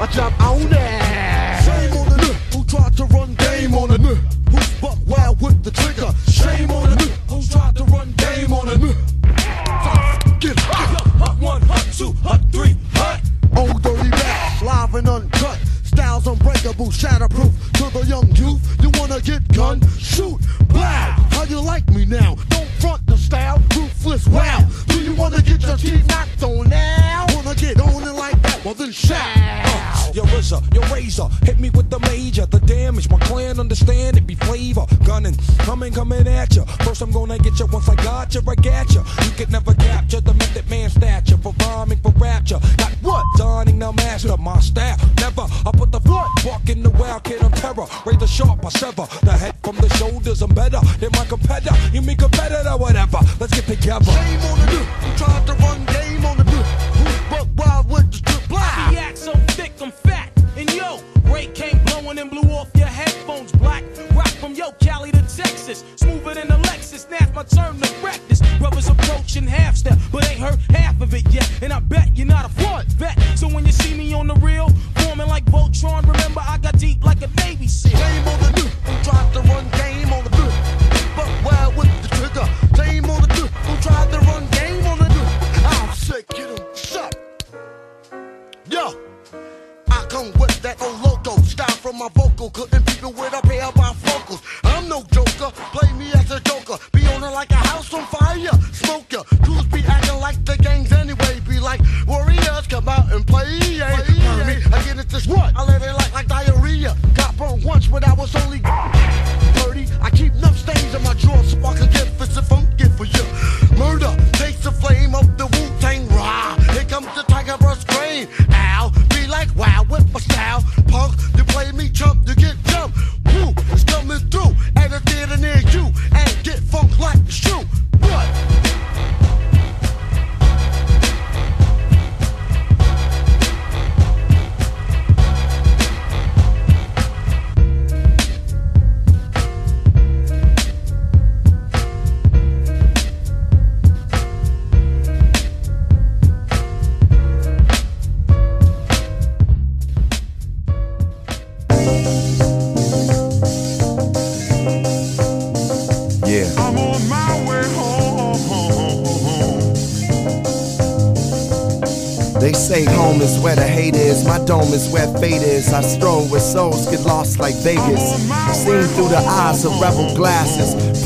I jump on there. Shame on the new who tried to run game on the new. Who's buck wild with the trigger. Shame on the new who tried to run game on the new. Get it, hot one, hot two, hot three, hot. Old dirty rap, live and uncut. Styles unbreakable, shatterproof. To the young youth, you wanna get gun? Shoot, blow. How you like me now? Don't front the style, ruthless. Wow. Do you wanna get your teeth knocked on now? Wanna get on it like that? Well then shout. Your RZA, your razor, hit me with the major. The damage, my clan understand it be flavor. Gunning, coming, coming at ya. First I'm gonna get ya. Once I got ya, I got ya. You could never capture the method man stature for rhyming for rapture. Got what? Donning the master, my staff. Never. I put the foot, walk in the wild kid on terror. Raise the sharp, I sever the head from the shoulders. I'm better than my competitor. You mean competitor, whatever. Let's get together. Shame on the new who tried to run game on the new. Who's buck wild with the strip I be act so thick, I'm fat. And yo, Ray came blowing and blew off your headphones black. Rock from yo, Cali to Texas. Smoother than a Lexus. Now it's my turn to practice. Brothers approaching half step, but ain't heard half of it yet. And I bet you're not a front vet. So when you see me on the real, forming like Voltron, remember I got deep like a Navy SEAL. Shame on the new tried to run game on the new. But wild with the trigger. Shame on the new tried to run game on the new. I'm sick, come with that old loco style from my vocal. Couldn't people with a pair of bifocals. I'm no joker, play me as a joker. Be on it like a house on fire. Smoke ya,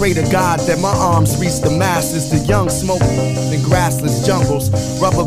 Pray to God that my arms reach the masses. The young smoke in grassless jungles.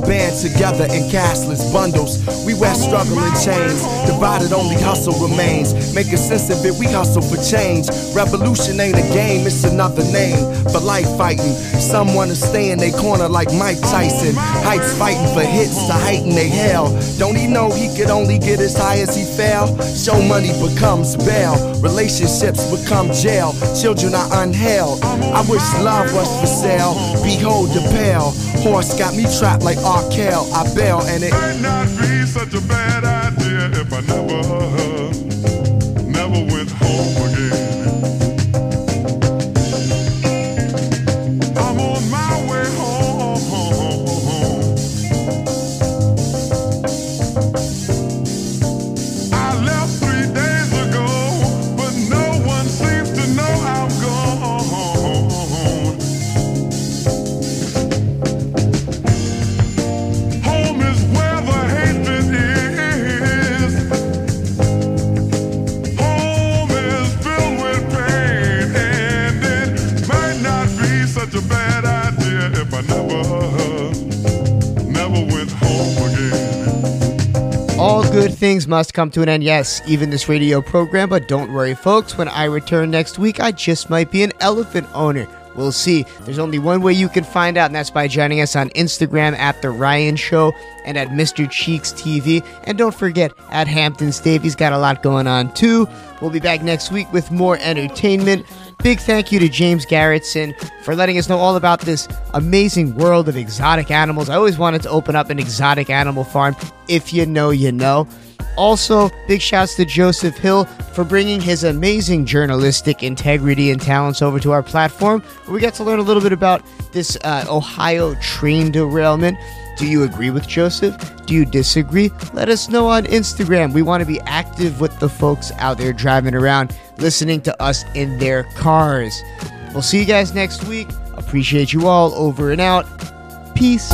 Band together in cashless bundles. We wear struggle in chains. Divided only hustle remains. Making sense of it, we hustle for change. Revolution ain't a game, it's another name for life fighting. Someone wanna stay in their corner like Mike Tyson. Heights fighting for hits to heighten they hell. Don't he know he could only get as high as he fell? Show money becomes bail. Relationships become jail. Children are unheld. I wish love was for sale. Behold the pale. Horse got me trapped like Arkell. I bail and it Might not be such a bad idea if I never things must come to an end, yes, even this radio program, but don't worry, folks. When I return next week, I just might be an elephant owner. We'll see. There's only one way you can find out, and that's by joining us on Instagram at The Ryan Show and at Mr. Cheeks TV. And don't forget, at Hamptons Dave, he's got a lot going on too. We'll be back next week with more entertainment. Big thank you to James Garretson for letting us know all about this amazing world of exotic animals. I always wanted to open up an exotic animal farm. If you know, you know. Also, big shouts to Joseph Hill for bringing his amazing journalistic integrity and talents over to our platform. We got to learn a little bit about this uh, Ohio train derailment. Do you agree with Joseph? Do you disagree? Let us know on Instagram. We want to be active with the folks out there driving around, listening to us in their cars. We'll see you guys next week. Appreciate you all. Over and out. Peace.